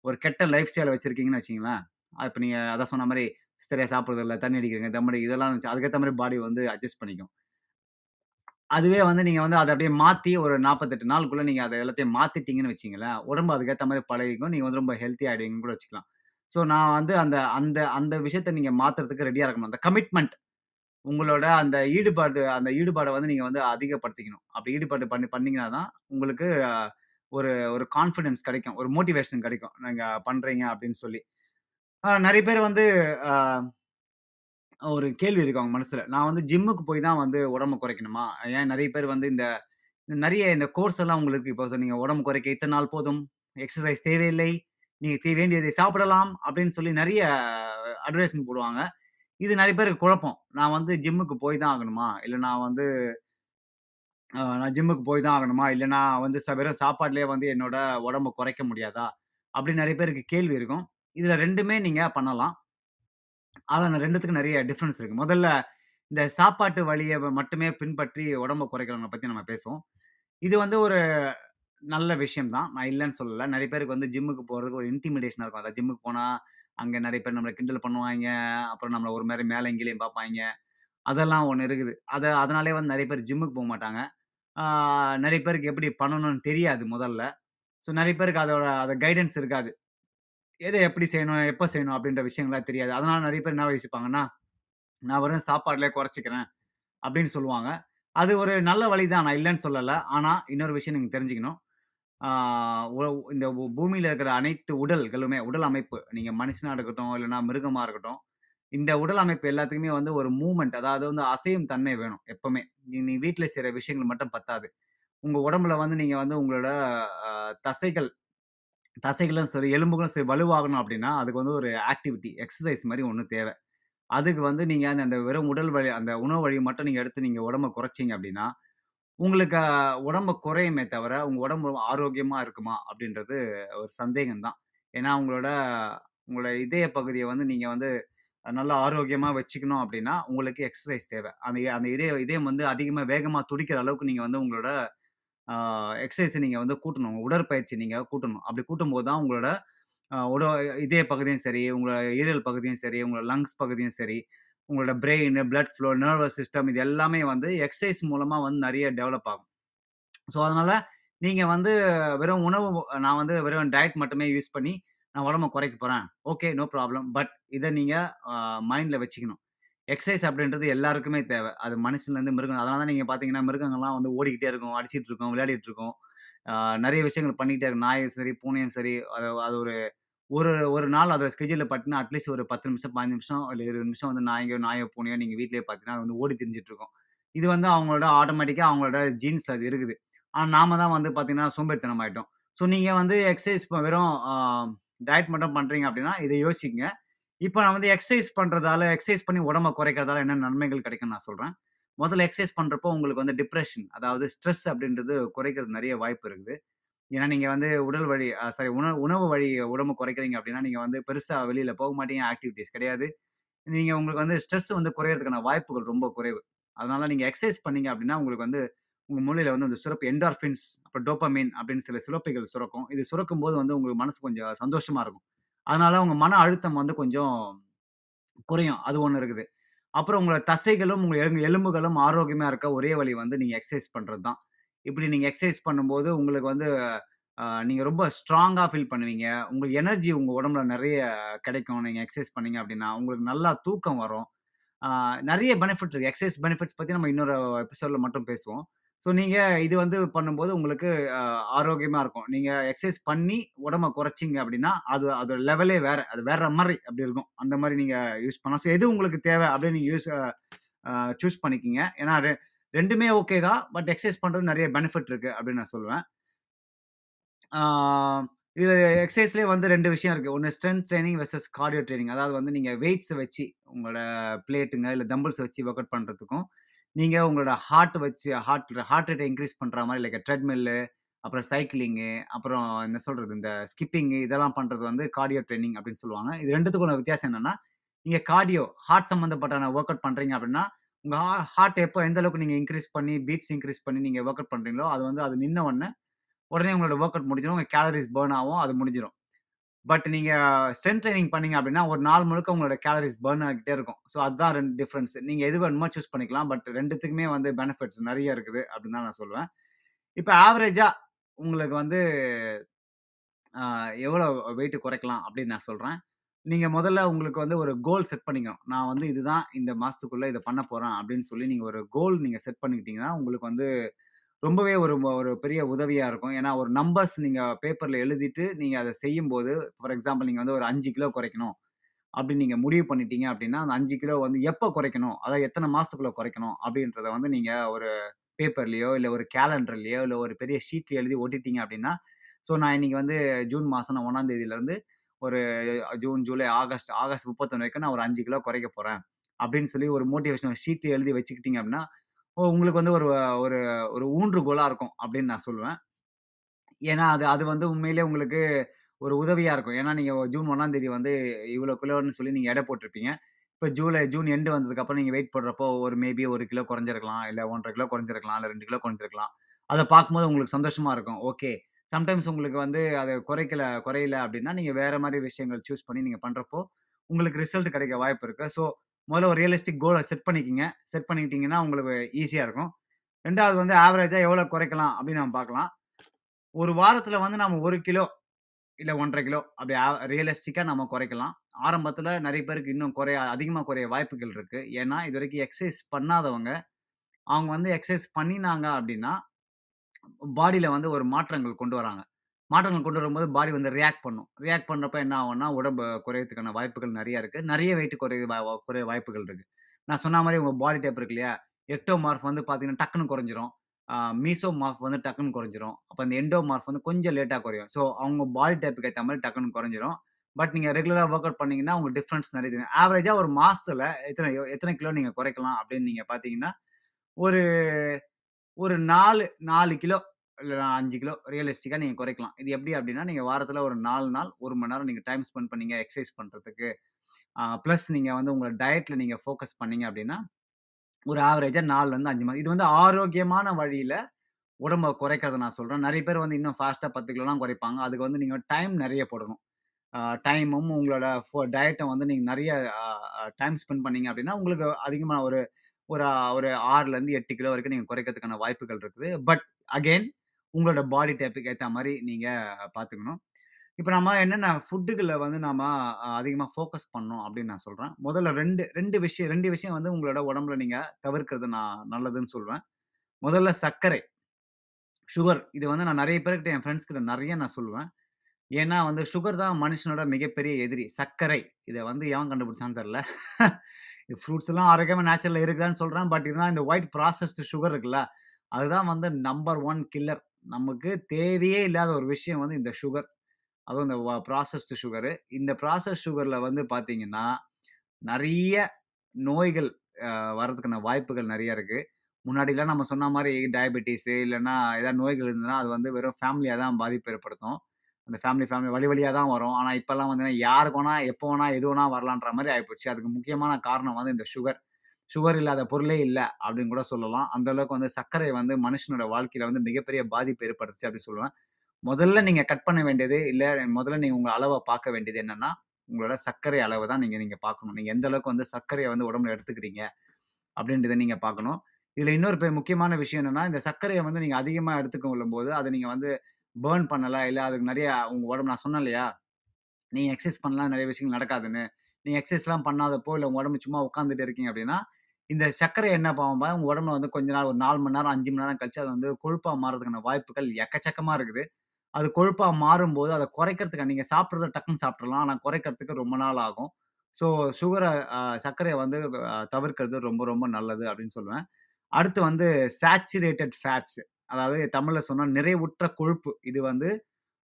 ஒரு கெட்ட லைஃப் ஸ்டைலை வச்சுருக்கீங்கன்னு வச்சிங்களேன் இப்போ நீங்கள் அதான் சொன்ன மாதிரி சரியாக சாப்பிட்றது இல்லை தண்ணி அடிக்கிறீங்க, தம் இதெல்லாம் இருந்துச்சு. அதுக்கேற்ற மாதிரி பாடி வந்து அட்ஜஸ்ட் பண்ணிக்கும். அதுவே வந்து நீங்கள் வந்து அதை அப்படியே மாற்றி ஒரு நாற்பத்தெட்டு நாளுக்குள்ளே நீங்கள் அதை எல்லாத்தையும் மாற்றிட்டீங்கன்னு வச்சிங்களேன் உடம்பு அதுக்கேற்ற மாதிரி பழகிக்கும். நீங்கள் வந்து ரொம்ப ஹெல்த்தி ஆகிடுவீங்க கூட வச்சுக்கலாம். ஸோ நான் வந்து அந்த அந்த அந்த விஷயத்த நீங்கள் மாற்றுறதுக்கு ரெடியாக இருக்கணும். அந்த கமிட்மெண்ட் உங்களோட அந்த ஈடுபாடு அந்த ஈடுபாடை வந்து நீங்கள் வந்து அதிகப்படுத்திக்கணும். அப்படி ஈடுபாடு பண்ணி பண்ணீங்கன்னா தான், உங்களுக்கு ஒரு ஒரு கான்ஃபிடென்ஸ் கிடைக்கும். ஒரு மோட்டிவேஷன் கிடைக்கும். நீங்கள் பண்ணுறீங்க அப்படின்னு சொல்லி. நிறைய பேர் வந்து ஒரு கேள்வி இருக்கு அவங்க மனசில் நான் வந்து ஜிம்முக்கு போய் தான் வந்து உடம்ப குறைக்கணுமா? ஏன் நிறைய பேர் வந்து இந்த நிறைய இந்த கோர்ஸ் எல்லாம் உங்களுக்கு இப்போ சொன்னீங்க. உடம்பு குறைக்க இத்தனை நாள் போதும். எக்ஸசைஸ் தேவையில்லை. நீங்கள் தே வேண்டியதை சாப்பிடலாம் அப்படின்னு சொல்லி நிறைய அட்வர்டைஸ்மெண்ட் போடுவாங்க. இது நிறைய பேருக்கு குழப்பம். நான் வந்து ஜிம்முக்கு போய் தான் ஆகணுமா? இல்லை நான் வந்து நான் ஜிம்முக்கு போய் தான் ஆகணுமா? இல்லைன்னா வந்து ச வெறும் சாப்பாட்லயே வந்து என்னோட உடம்ப குறைக்க முடியாதா? அப்படின்னு நெறைய பேருக்கு கேள்வி இருக்கும். இதுல 2மே நீங்க பண்ணலாம். ஆனா அந்த 2த்துக்கும் நெறைய டிஃபரன்ஸ் இருக்கு. முதல்ல இந்த சாப்பாட்டு வழிய மட்டுமே பின்பற்றி உடம்ப குறைக்கிறவங்கள பத்தி நம்ம பேசுவோம். இது வந்து ஒரு நல்ல விஷயம் தான். நான் இல்லன்னு சொல்லல. நெறைய பேருக்கு வந்து ஜிம்முக்கு போறதுக்கு ஒரு இன்டிமிடேஷனா இருக்கும். அதான் ஜிம்முக்கு போனா, அங்க நெறைய பேர் நம்மள கிண்டல் பண்ணுவாய்ங்க. அப்புறம் நம்மள ஒரு மாரி மேலயும் கீழயும் பார்ப்பாய்ங்க. அதெல்லாம் ஒண்ணு இருக்குது. அத அதனாலயே வந்து நெறைய பேர் ஜிம்முக்கு போமாட்டாங்க. நிறைய பேருக்கு எப்படி பண்ணணும்னு தெரியாது முதல்ல. ஸோ நிறைய பேருக்கு அதோட அதை கைடன்ஸ் இருக்காது. எதை எப்படி செய்யணும்? எப்போ செய்யணும்? அப்படின்ற விஷயங்கள்லாம் தெரியாது. அதனால நிறைய பேர் என்ன யோசிப்பாங்கன்னா, நான் வரும் சாப்பாடுலேயே குறைச்சிக்கிறேன் அப்படின்னு சொல்லுவாங்க. அது ஒரு நல்ல வழி தான். நான் இல்லைன்னு சொல்லலை ஆனால் இன்னொரு விஷயம் நீங்கள் தெரிஞ்சுக்கணும். இந்த பூமியில் இருக்கிற அனைத்து உடல்களுமே, உடல் அமைப்பு நீங்கள் மனுஷனாக இருக்கட்டும், இல்லைன்னா மிருகமாக இருக்கட்டும். இந்த உடல் அமைப்பு எல்லாத்துக்குமே வந்து ஒரு மூமெண்ட் அதாவது வந்து அசையும் தன்மை வேணும் எப்பவுமே. நீ வீட்டில் செய்கிற விஷயங்கள் மட்டும் பத்தாது. உங்கள் உடம்புல வந்து நீங்கள் வந்து உங்களோட தசைகள் தசைகளும் சரி, எலும்புகளும் சரி வலுவாகணும் அப்படின்னா அதுக்கு வந்து ஒரு ஆக்டிவிட்டி, எக்ஸசைஸ் மாதிரி ஒன்று தேவை அதுக்கு வந்து நீங்கள் அந்த அந்த வெறும் உடல் வழி அந்த உணவு வழி மட்டும் நீங்கள் எடுத்து நீங்கள் உடம்ப குறைச்சீங்க அப்படின்னா உங்களுக்கு உடம்பை உடம்பு குறையுமே தவிர, உங்கள் உடம்பு ஆரோக்கியமாக இருக்குமா? அப்படின்றது ஒரு சந்தேகம் தான். ஏன்னா, உங்களோட உங்களோட இதய பகுதியை வந்து நீங்கள் வந்து நல்லா ஆரோக்கியமாக வச்சுக்கணும் அப்படின்னா உங்களுக்கு எக்ஸசைஸ் தேவை அந்த அந்த இதய இதயம் வந்து அதிகமாக வேகமாக துடிக்கிற அளவுக்கு நீங்கள் வந்து உங்களோட எக்ஸசைஸை நீங்கள் வந்து கூட்டணும். உடற்பயிற்சி நீங்கள் கூட்டணும். அப்படி கூட்டும்போது தான் உங்களோட உட இதய பகுதியும் சரி, உங்களோட ஈரல் பகுதியும் சரி, உங்களோட லங்ஸ் பகுதியும் சரி, உங்களோட brain, blood flow, nervous system இது எல்லாமே வந்து எக்ஸசைஸ் மூலமாக வந்து நிறைய டெவலப் ஆகும். ஸோ, அதனால் நீங்கள் வந்து வெறும் உணவு நான் வந்து வெறும் டயட் மட்டுமே யூஸ் பண்ணி நான் உடம்ப குறைக்க போகிறேன் ஓகே, நோ ப்ராப்ளம். பட் இதை நீங்கள் மைண்டில் வச்சுக்கணும். எக்ஸசைஸ் அப்படின்றது எல்லாருக்குமே தேவை அது மனுஷன்லேருந்து மிருகம். அதனால தான் நீங்கள் பார்த்தீங்கன்னா, மிருகங்கள்லாம் வந்து ஓடிக்கிட்டே இருக்கும், அடிச்சிட்டு இருக்கும், விளையாடிட்டு இருக்கும். நிறைய விஷயங்கள் பண்ணிக்கிட்டே இருக்கும். நாயும் சரி, பூனையும் சரி, அது அது ஒரு ஒரு ஒரு நாள் அதை ஸ்கெட்யூல்ல பார்த்தீங்கன்னா, அட்லீஸ்ட் ஒரு 10 நிமிஷம், 15 நிமிஷம், இல்லை இருபது நிமிஷம் வந்து நாயோ, நாயோ, பூனையோ நீங்கள் வீட்டிலே பார்த்தீங்கன்னா, அது வந்து ஓடி திரிஞ்சுட்டு இருக்கும். இது வந்து அவங்களோட ஆட்டோமேட்டிக்காக அவங்களோட ஜீன்ஸில் அது இருக்குது. ஆனால் நாம தான் வந்து பார்த்தீங்கன்னா, சோம்பேறித்தனம் ஆகிட்டோம் ஸோ நீங்கள் வந்து எக்ஸசைஸ் வெறும் டயட் மட்டும் பண்றீங்க அப்படின்னா, இதை யோசிங்க இப்போ நான் வந்து எக்ஸசைஸ் பண்றதால, எக்ஸசைஸ் பண்ணி உடம்ப குறைக்கிறதால என்ன நன்மைகள் கிடைக்கும்னு நான் சொல்றேன். முதல்ல எக்ஸசைஸ் பண்றப்போ உங்களுக்கு வந்து டிப்ரெஷன் அதாவது ஸ்ட்ரெஸ் அப்படின்றது குறைக்கிறதுக்கு நிறைய வாய்ப்பு இருக்குது. ஏன்னா, நீங்க வந்து உடல் வழி சாரி உணவு உணவு வழி உடம்பு குறைக்கிறீங்க அப்படின்னா, நீங்க வந்து பெருசா வெளியில போக மாட்டீங்க. ஆக்டிவிட்டீஸ் கிடையாது. நீங்க உங்களுக்கு வந்து ஸ்ட்ரெஸ் வந்து குறையறதுக்கான வாய்ப்புகள் ரொம்ப குறைவு. அதனால நீங்க எக்ஸசைஸ் பண்ணீங்க அப்படின்னா, உங்களுக்கு வந்து உங்க மூளையில வந்து அந்த சுரப்பு என்டார்பின்ஸ், அப்புறம் டோப்பமின் அப்படின்னு சில சுரப்பிகள் சுரக்கும். இது சுரக்கும்போது வந்து உங்களுக்கு மனசு கொஞ்சம் சந்தோஷமா இருக்கும். அதனால உங்க மன அழுத்தம் வந்து கொஞ்சம் குறையும். அது ஒண்ணு இருக்குது. அப்புறம் உங்களோட தசைகளும், உங்க எலும்புகளும் ஆரோக்கியமா இருக்க ஒரே வழி வந்து நீங்க எக்ஸசைஸ் பண்றது தான். இப்படி நீங்க எக்ஸசைஸ் பண்ணும்போது உங்களுக்கு வந்து நீங்கள் நீங்க ரொம்ப ஸ்ட்ராங்கா ஃபீல் பண்ணுவீங்க. உங்களுக்கு எனர்ஜி உங்க உடம்புல நிறைய கிடைக்கும். நீங்க எக்ஸசைஸ் பண்ணீங்க அப்படின்னா, உங்களுக்கு நல்லா தூக்கம் வரும். நிறைய பெனிஃபிட் இருக்கு. எக்ஸசைஸ் பெனிஃபிட்ஸ் பத்தி நம்ம இன்னொரு எபிசோட்ல மட்டும் பேசுவோம். ஸோ நீங்க இது வந்து பண்ணும்போது உங்களுக்கு அ ஆரோக்கியமா இருக்கும். நீங்க எக்சர்சைஸ் பண்ணி உடம்ப குறைச்சீங்க அப்படின்னா, அது அதோட லெவலே வேற. அது வேற மாரி அப்படி இருக்கும். அந்த மாரி நீங்க யூஸ் பண்ணலாம். ஸோ எது உங்களுக்கு தேவை அப்படின்னு நீங்க யூஸ் அ சூஸ் பண்ணிக்கிங்க ஏன்னா ரெ 2மே ஓகே தான். பட் எக்சர்சைஸ் பண்றது நெறைய பெனிஃபிட் இருக்கு அப்படின்னு நான் சொல்லுவேன். ஆ இது எக்சர்சைஸ்லயே வந்து 2 விஷயம் இருக்கு. ஒண்ணு strength training versus cardio training. அதாவது வந்து நீங்க வெயிட்ஸ் வச்சு உங்களோட பிளேட்டுங்க, இல்ல டம்பிள்ஸ் வச்சு வொர்க் அவுட் பண்றதுக்கும், நீங்கள் உங்களோட ஹார்ட் வச்சு ஹார்ட் ஹார்ட் ரேட்டை இன்க்ரீஸ் பண்ணுற மாதிரி லைக் ட்ரெட்மில்லு, அப்புறம் சைக்கிளிங்கு, அப்புறம் என்ன சொல்கிறது இந்த ஸ்கிப்பிங்கு இதெல்லாம் பண்ணுறது வந்து கார்டியோ ட்ரைனிங் அப்படின்னு சொல்லுவாங்க. இது 2த்துக்கும் உள்ள வித்தியாசம் என்னென்னா நீங்கள் கார்டியோ ஹார்ட் சம்மந்தப்பட்டான ஒர்க் அவுட் பண்ணுறீங்க அப்படின்னா, உங்கள் ஹா ஹார்ட் எப்போ எந்த அளவுக்கு நீங்கள் இன்க்ரீஸ் பண்ணி, பீட்ஸ் இன்க்ரீஸ் பண்ணி நீங்கள் ஒர்க் அவுட் பண்ணுறீங்களோ அது வந்து அது நின்ன உடனே உடனே உங்களோட ஒர்க் அவுட் முடிஞ்சிடும் உங்கள் கேலரிஸ் பேர்ன் ஆகும். அது முடிஞ்சிடும் பட் நீங்கள் ஸ்ட்ரென்த் ட்ரைனிங் பண்ணீங்க அப்படின்னா, ஒரு நாள் முழுக்க உங்களோட கேலரிஸ் பர்ன் ஆகிட்டே இருக்கும். ஸோ அதுதான் ரெண்டு டிஃப்ரென்ஸ் நீங்கள் எது வேணுமோ சூஸ் பண்ணிக்கலாம். பட் ரெண்டுத்துக்குமே வந்து பெனிஃபிட்ஸ் நிறைய இருக்குது அப்படின்னு தான் நான் சொல்லுவேன். இப்போ ஆவரேஜாக உங்களுக்கு வந்து எவ்வளோ வெயிட் குறைக்கலாம் அப்படின்னு நான் சொல்கிறேன் நீங்கள் முதல்ல உங்களுக்கு வந்து ஒரு கோல் செட் பண்ணிக்கணும். நான் வந்து இதுதான் இந்த மாதத்துக்குள்ளே இதை பண்ண போகிறேன் அப்படின்னு சொல்லி நீங்கள் ஒரு கோல் நீங்கள் செட் பண்ணிக்கிட்டீங்கன்னா, உங்களுக்கு வந்து ரொம்பவே ஒரு ஒரு பெரிய உதவியா இருக்கும். ஏன்னா, ஒரு நம்பர்ஸ் நீங்க பேப்பர்ல எழுதிட்டு, நீங்க அத செய்யும்போது, ஃபார் எக்ஸாம்பிள் நீங்க வந்து ஒரு 5 கிலோ குறைக்கணும் அப்படின்னு நீங்க முடிவு பண்ணிட்டீங்க அப்படின்னா, அந்த 5 கிலோ வந்து எப்ப குறைக்கணும்? அதாவது எத்தன மாசத்துக்குள்ள குறைக்கணும்? அப்படின்றத வந்து நீங்க ஒரு பேப்பர்லயோ, இல்ல ஒரு கேலண்டர்லயோ, இல்ல ஒரு பெரிய ஷீட்ல எழுதி ஒட்டிட்டீங்க அப்படின்னா, ஸோ நான் இன்னைக்கு வந்து ஜூன் மாசம் நான் 1ஆம் தேதியிலருந்து ஒரு ஜூன், ஜூலை, ஆகஸ்ட், ஆகஸ்ட் 31 வரைக்கும் நான் ஒரு 5 கிலோ குறைக்க போறேன். அப்படின்னு சொல்லி ஒரு மோட்டிவேஷனல் ஷீட்ல எழுதி வச்சுக்கிட்டீங்க அப்படின்னா, உங்களுக்கு வந்து ஒரு ஒரு ஒரு ஊன்றுகோலா இருக்கும் அப்படின்னு நான் சொல்லுவேன். ஏன்னா, அது அது வந்து உண்மையிலேயே உங்களுக்கு ஒரு உதவியா இருக்கும். ஏன்னா, நீங்க ஜூன் 1ஆம் தேதி வந்து இவ்வளோ கிலோன்னு சொல்லி நீங்க எடை போட்டிருப்பீங்க. இப்ப ஜூலை ஜூன் எண்ட் வந்ததுக்கப்புறம் நீங்க வெயிட் போடுறப்போ ஒரு மேபி 1 கிலோ குறைஞ்சிருக்கலாம். இல்ல 1 1/2 கிலோ குறைஞ்சிருக்கலாம். இல்ல 2 கிலோ குறைஞ்சிருக்கலாம். அத பார்க்கும்போது உங்களுக்கு சந்தோஷமா இருக்கும். ஓகே. சம்டைம்ஸ் உங்களுக்கு வந்து அது குறைக்கல குறையல அப்படின்னா, நீங்க வேற மாரி விஷயங்கள் சூஸ் பண்ணி நீங்க பண்றப்போ, உங்களுக்கு ரிசல்ட் கிடைக்க வாய்ப்பு இருக்கு. ஸோ, முதல்ல ஒரு ரியலிஸ்டிக் கோலை செட் பண்ணிக்கிங்க செட் பண்ணிக்கிட்டீங்கன்னா, உங்களுக்கு ஈஸியாக இருக்கும். ரெண்டாவது வந்து ஆவரேஜாக எவ்வளோ குறைக்கலாம் அப்படின்னு நம்ம பார்க்கலாம். ஒரு வாரத்தில் வந்து நம்ம ஒரு கிலோ இல்லை ஒன்றரை கிலோ அப்படி ஆ நம்ம குறைக்கலாம். ஆரம்பத்தில் நிறைய பேருக்கு இன்னும் குறைய அதிகமாக குறைய வாய்ப்புகள் இருக்குது ஏன்னா, இதுவரைக்கும் எக்ஸசைஸ் பண்ணாதவங்க, அவங்க வந்து எக்ஸசைஸ் பண்ணினாங்க அப்படின்னா, பாடியில் வந்து ஒரு மாற்றங்கள் கொண்டு வராங்க. மாற்றங்கள் கொண்டு வரும்போது பாடி வந்து ரியாக்ட் பண்ணும். ரியாக்ட் பண்ணுறப்ப என்ன ஆகும்னா, உடம்பு குறையறதுக்கான வாய்ப்புகள் நிறைய இருக்குது நிறைய வெயிட் குறைய வா குறைய வாய்ப்புகள் இருக்குது நான் சொன்ன மாதிரி உங்கள் பாடி டைப் இருக்கு இல்லையா? எக்டோமார்ஃப் வந்து பார்த்தீங்கன்னா, டக்குன்னு குறைஞ்சிரும். மீசோமார்ஃப் வந்து டக்குன்னு குறைஞ்சிரும். அப்போ அந்த எண்டோமார்ஃப் வந்து கொஞ்சம் லேட்டாக குறையும். ஸோ அவங்க பாடி டைப்புக்கு ஏற்ற மாதிரி டக்குன்னு குறைஞ்சிரும். பட் நீங்கள் ரெகுலராக ஒர்க் அவுட் பண்ணீங்கன்னா, உங்களுக்கு டிஃப்ரென்ஸ் நிறைய தெரியும். ஆவரேஜாக ஒரு மாசத்துல எத்தனை எத்தனை கிலோ நீங்கள் குறைக்கலாம் அப்படின்னு நீங்கள் பார்த்தீங்கன்னா, ஒரு ஒரு 4 4 கிலோ இல்லை அஞ்சு கிலோ ரியலிஸ்டிக்காக நீங்கள் குறைக்கலாம். இது எப்படி அப்படின்னா, நீங்கள் வாரத்தில் ஒரு நாலு நாள் ஒரு மணி நேரம் நீங்கள் டைம் ஸ்பெண்ட் பண்ணீங்க எக்ஸசைஸ் பண்ணுறதுக்கு ப்ளஸ் நீங்கள் வந்து உங்களை டயட்டில் நீங்கள் ஃபோக்கஸ் பண்ணீங்க அப்படின்னா, ஒரு ஆவரேஜாக நாலுலேருந்து அஞ்சு மாதம். இது வந்து ஆரோக்கியமான வழியில் உடம்பை குறைக்கிறத நான் சொல்கிறேன் நிறைய பேர் வந்து இன்னும் ஃபாஸ்ட்டாக பத்து கிலோலாம் குறைப்பாங்க. அதுக்கு வந்து நீங்கள் டைம் நிறைய போடணும். டைமும் உங்களோட ஃபோ டயட்டும் வந்து நீங்கள் நிறைய டைம் ஸ்பெண்ட் பண்ணீங்க அப்படின்னா, உங்களுக்கு அதிகமாக ஒரு ஒரு ஒரு 6லருந்து 8 கிலோ வரைக்கும் நீங்கள் குறைக்கிறதுக்கான வாய்ப்புகள் இருக்குது. பட் அகெயின் உங்களோட பாடி டைப்புக்கு ஏற்ற மாதிரி நீங்கள் பார்த்துக்கணும். இப்போ நம்ம என்னென்ன ஃபுட்டுகளை வந்து நாம் அதிகமாக ஃபோக்கஸ் பண்ணோம் அப்படின்னு நான் சொல்கிறேன் முதல்ல 2 2 விஷயம் ரெண்டு விஷயம் வந்து உங்களோட உடம்புல நீங்கள் தவிர்க்கிறது நான் நல்லதுன்னு சொல்வேன். முதல்ல சர்க்கரை. சுகர். இது வந்து நான் நிறைய பேர்கிட்ட என் ஃப்ரெண்ட்ஸ் கிட்ட நிறைய நான் சொல்லுவேன். ஏன்னா வந்து சுகர் தான் மனுஷனோட மிகப்பெரிய எதிரி. சர்க்கரை. இதை வந்து எவன் கண்டுபிடிச்சான்னு தெரில ஃப்ரூட்ஸ் எல்லாம் ஆரோக்கியமாக நேச்சுரலாக இருக்குதான்னு சொல்கிறேன் பட் இருந்தாலும் இந்த ஒயிட் ப்ராசஸ்டு சுகர் இருக்குல்ல, அதுதான் வந்து நம்பர் ஒன் கில்லர். நமக்கு தேவையே இல்லாத ஒரு விஷயம் வந்து இந்த சுகர். அதுவும் இந்த வ ப்ராசஸ்டு சுகரு. இந்த ப்ராசஸ் சுகரில் வந்து பார்த்தீங்கன்னா, நிறைய நோய்கள் வர்றதுக்கான வாய்ப்புகள் நிறைய இருக்குது முன்னாடிலாம் நம்ம சொன்ன மாதிரி டயபெட்டிஸு இல்லைன்னா ஏதாவது நோய்கள் இருந்ததுன்னா, அது வந்து வெறும் ஃபேமிலியாக தான் பாதிப்பு ஏற்படுத்தும். அந்த ஃபேமிலி ஃபேமிலி வழி வழியாக தான் வரும். ஆனால் இப்போல்லாம் வந்து யாருக்கு வேணா, எப்போ வேணா, எது வேணா வரலான்ற மாதிரி ஆகிப்போச்சு அதுக்கு முக்கியமான காரணம் வந்து இந்த சுகர். சுகர் இல்லாத பொருளே இல்லை அப்படின்னு கூட சொல்லலாம். அந்த அளவுக்கு வந்து சர்க்கரை வந்து மனுஷனோட வாழ்க்கையில வந்து மிகப்பெரிய பாதிப்பு ஏற்படுத்துச்சு அப்படின்னு சொல்லுவேன். முதல்ல நீங்க கட் பண்ண வேண்டியது, இல்லை முதல்ல நீங்க உங்க அளவை பார்க்க வேண்டியது என்னன்னா, உங்களோட சர்க்கரை அளவு தான் நீங்க நீங்க பார்க்கணும். நீங்க எந்த அளவுக்கு வந்து சர்க்கரையை வந்து உடம்புல எடுத்துக்கிறீங்க அப்படின்றத நீங்க பார்க்கணும். இதுல இன்னொரு பெ முக்கியமான விஷயம் என்னன்னா, இந்த சர்க்கரையை வந்து நீங்க அதிகமா எடுத்துக்க கொள்ளும்போது, அதை நீங்க வந்து பேர்ன் பண்ணல, இல்ல அதுக்கு நிறைய உங்க உடம்பு நான் சொன்னேன் இல்லையா? நீங்க எக்ஸசைஸ் பண்ணலாம் நிறைய விஷயங்கள் நடக்காதுன்னு. நீங்க எக்சர்சைஸ்லாம் பண்ணாதப்போ, இல்ல உங்க உடம்பு சும்மா உட்காந்துட்டு இருக்கீங்க அப்படின்னா, இந்த சர்க்கரை என்ன பாவம்பா உங்க உடம்புல வந்து கொஞ்ச நாள் ஒரு நாலு மணி நேரம், அஞ்சு மணி நேரம் கழிச்சு அது வந்து கொழுப்பா மாறதுக்கான வாய்ப்புகள் எக்கச்சக்கமா இருக்குது. அது கொழுப்பா மாறும்போது, அதை குறைக்கிறதுக்கு நீங்க சாப்பிட்றத டக்குன்னு சாப்பிட்றலாம் ஆனால் குறைக்கிறதுக்கு ரொம்ப நாள் ஆகும். ஸோ சுகரை சர்க்கரையை வந்து தவிர்க்கிறது ரொம்ப ரொம்ப நல்லது அப்படின்னு சொல்லுவேன். அடுத்து வந்து சேச்சுரேட்டட் ஃபேட்ஸ். அதாவது தமிழில் சொன்னால் நிறைவுற்ற கொழுப்பு. இது வந்து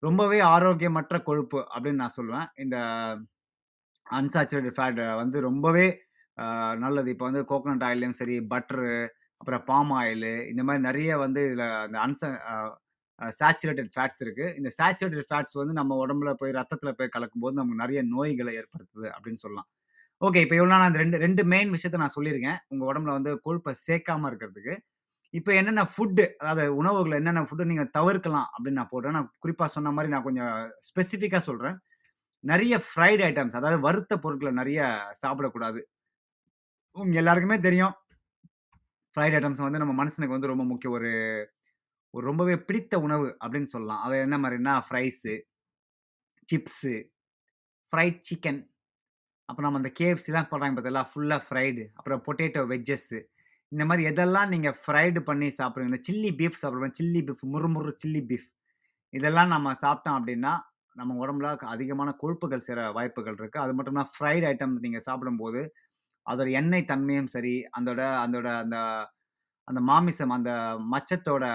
ரொம்பவே ஆரோக்கியமற்ற கொழுப்பு அப்படின்னு நான் சொல்லுவேன். இந்த அன்சாச்சுரேட்டட் ஃபேட் வந்து ரொம்பவே நல்லது. இப்போ வந்து கோகனட் ஆயில்லையும் சரி, பட்டரு, அப்புறம் பாம் ஆயிலு இந்த மாதிரி நிறைய வந்து இதில் அந்த அன்ச சேச்சுரேட்டட் ஃபேட்ஸ் இருக்குது இந்த சேச்சுரேட்டட் ஃபேட்ஸ் வந்து நம்ம உடம்புல போய் ரத்தத்தில் போய் கலக்கும்போது நமக்கு நிறைய நோய்களை ஏற்படுத்துது அப்படின்னு சொல்லலாம். ஓகே. இப்போ இவ்வளோ நான் அந்த 2 2 மெயின் விஷயத்த நான் சொல்லியிருக்கேன். உங்கள் உடம்புல வந்து கொழுப்பை சேர்க்காம இருக்கிறதுக்கு. இப்போ என்னென்ன ஃபுட்டு அதாவது உணவுகளை என்னென்ன ஃபுட்டு நீங்கள் தவிர்க்கலாம் அப்படின்னு நான் போடுறேன். நான் குறிப்பாக சொன்ன மாதிரி நான் கொஞ்சம் ஸ்பெசிஃபிக்காக சொல்கிறேன் நிறைய ஃப்ரைட் ஐட்டம்ஸ் அதாவது வறுத்த பொருட்களை நிறைய சாப்பிடக்கூடாது. உங்க எல்லாருக்குமே தெரியும். ஃப்ரைட் ஐட்டம்ஸ் வந்து நம்ம மனுஷனுக்கு வந்து ரொம்ப முக்கிய ஒரு ஒரு ரொம்பவே பிடித்த உணவு அப்படின்னு சொல்லலாம். அது என்ன மாதிரின்னா ஃப்ரைஸு, சிப்ஸு, ஃப்ரைட் சிக்கன், அப்புறம் நம்ம அந்த கேஎஃப்சிலாம் போடுறாங்க பார்த்தீங்களா? ஃபுல்லாக ஃப்ரைடு. அப்புறம் பொட்டேட்டோ வெஜ்ஜஸ்ஸு இந்த மாதிரி எதெல்லாம் நீங்கள் ஃப்ரைடு பண்ணி சாப்பிடுவீங்க சில்லி பீஃப் சாப்பிடுவோம் சில்லி பீஃப் முறுமுறு சில்லி பீஃப். இதெல்லாம் நம்ம சாப்பிட்டோம் அப்படின்னா, நம்ம உடம்புல அதிகமான கொழுப்புகள் சேர வாய்ப்புகள் இருக்குது அது மட்டும் தான் ஃப்ரைடு ஐட்டம் நீங்கள் சாப்பிடும்போது, அதோட எண்ணெய் தன்மையும் சரி, அதோட அதோட அந்த அந்த மாமிசம், அந்த மச்சத்தோட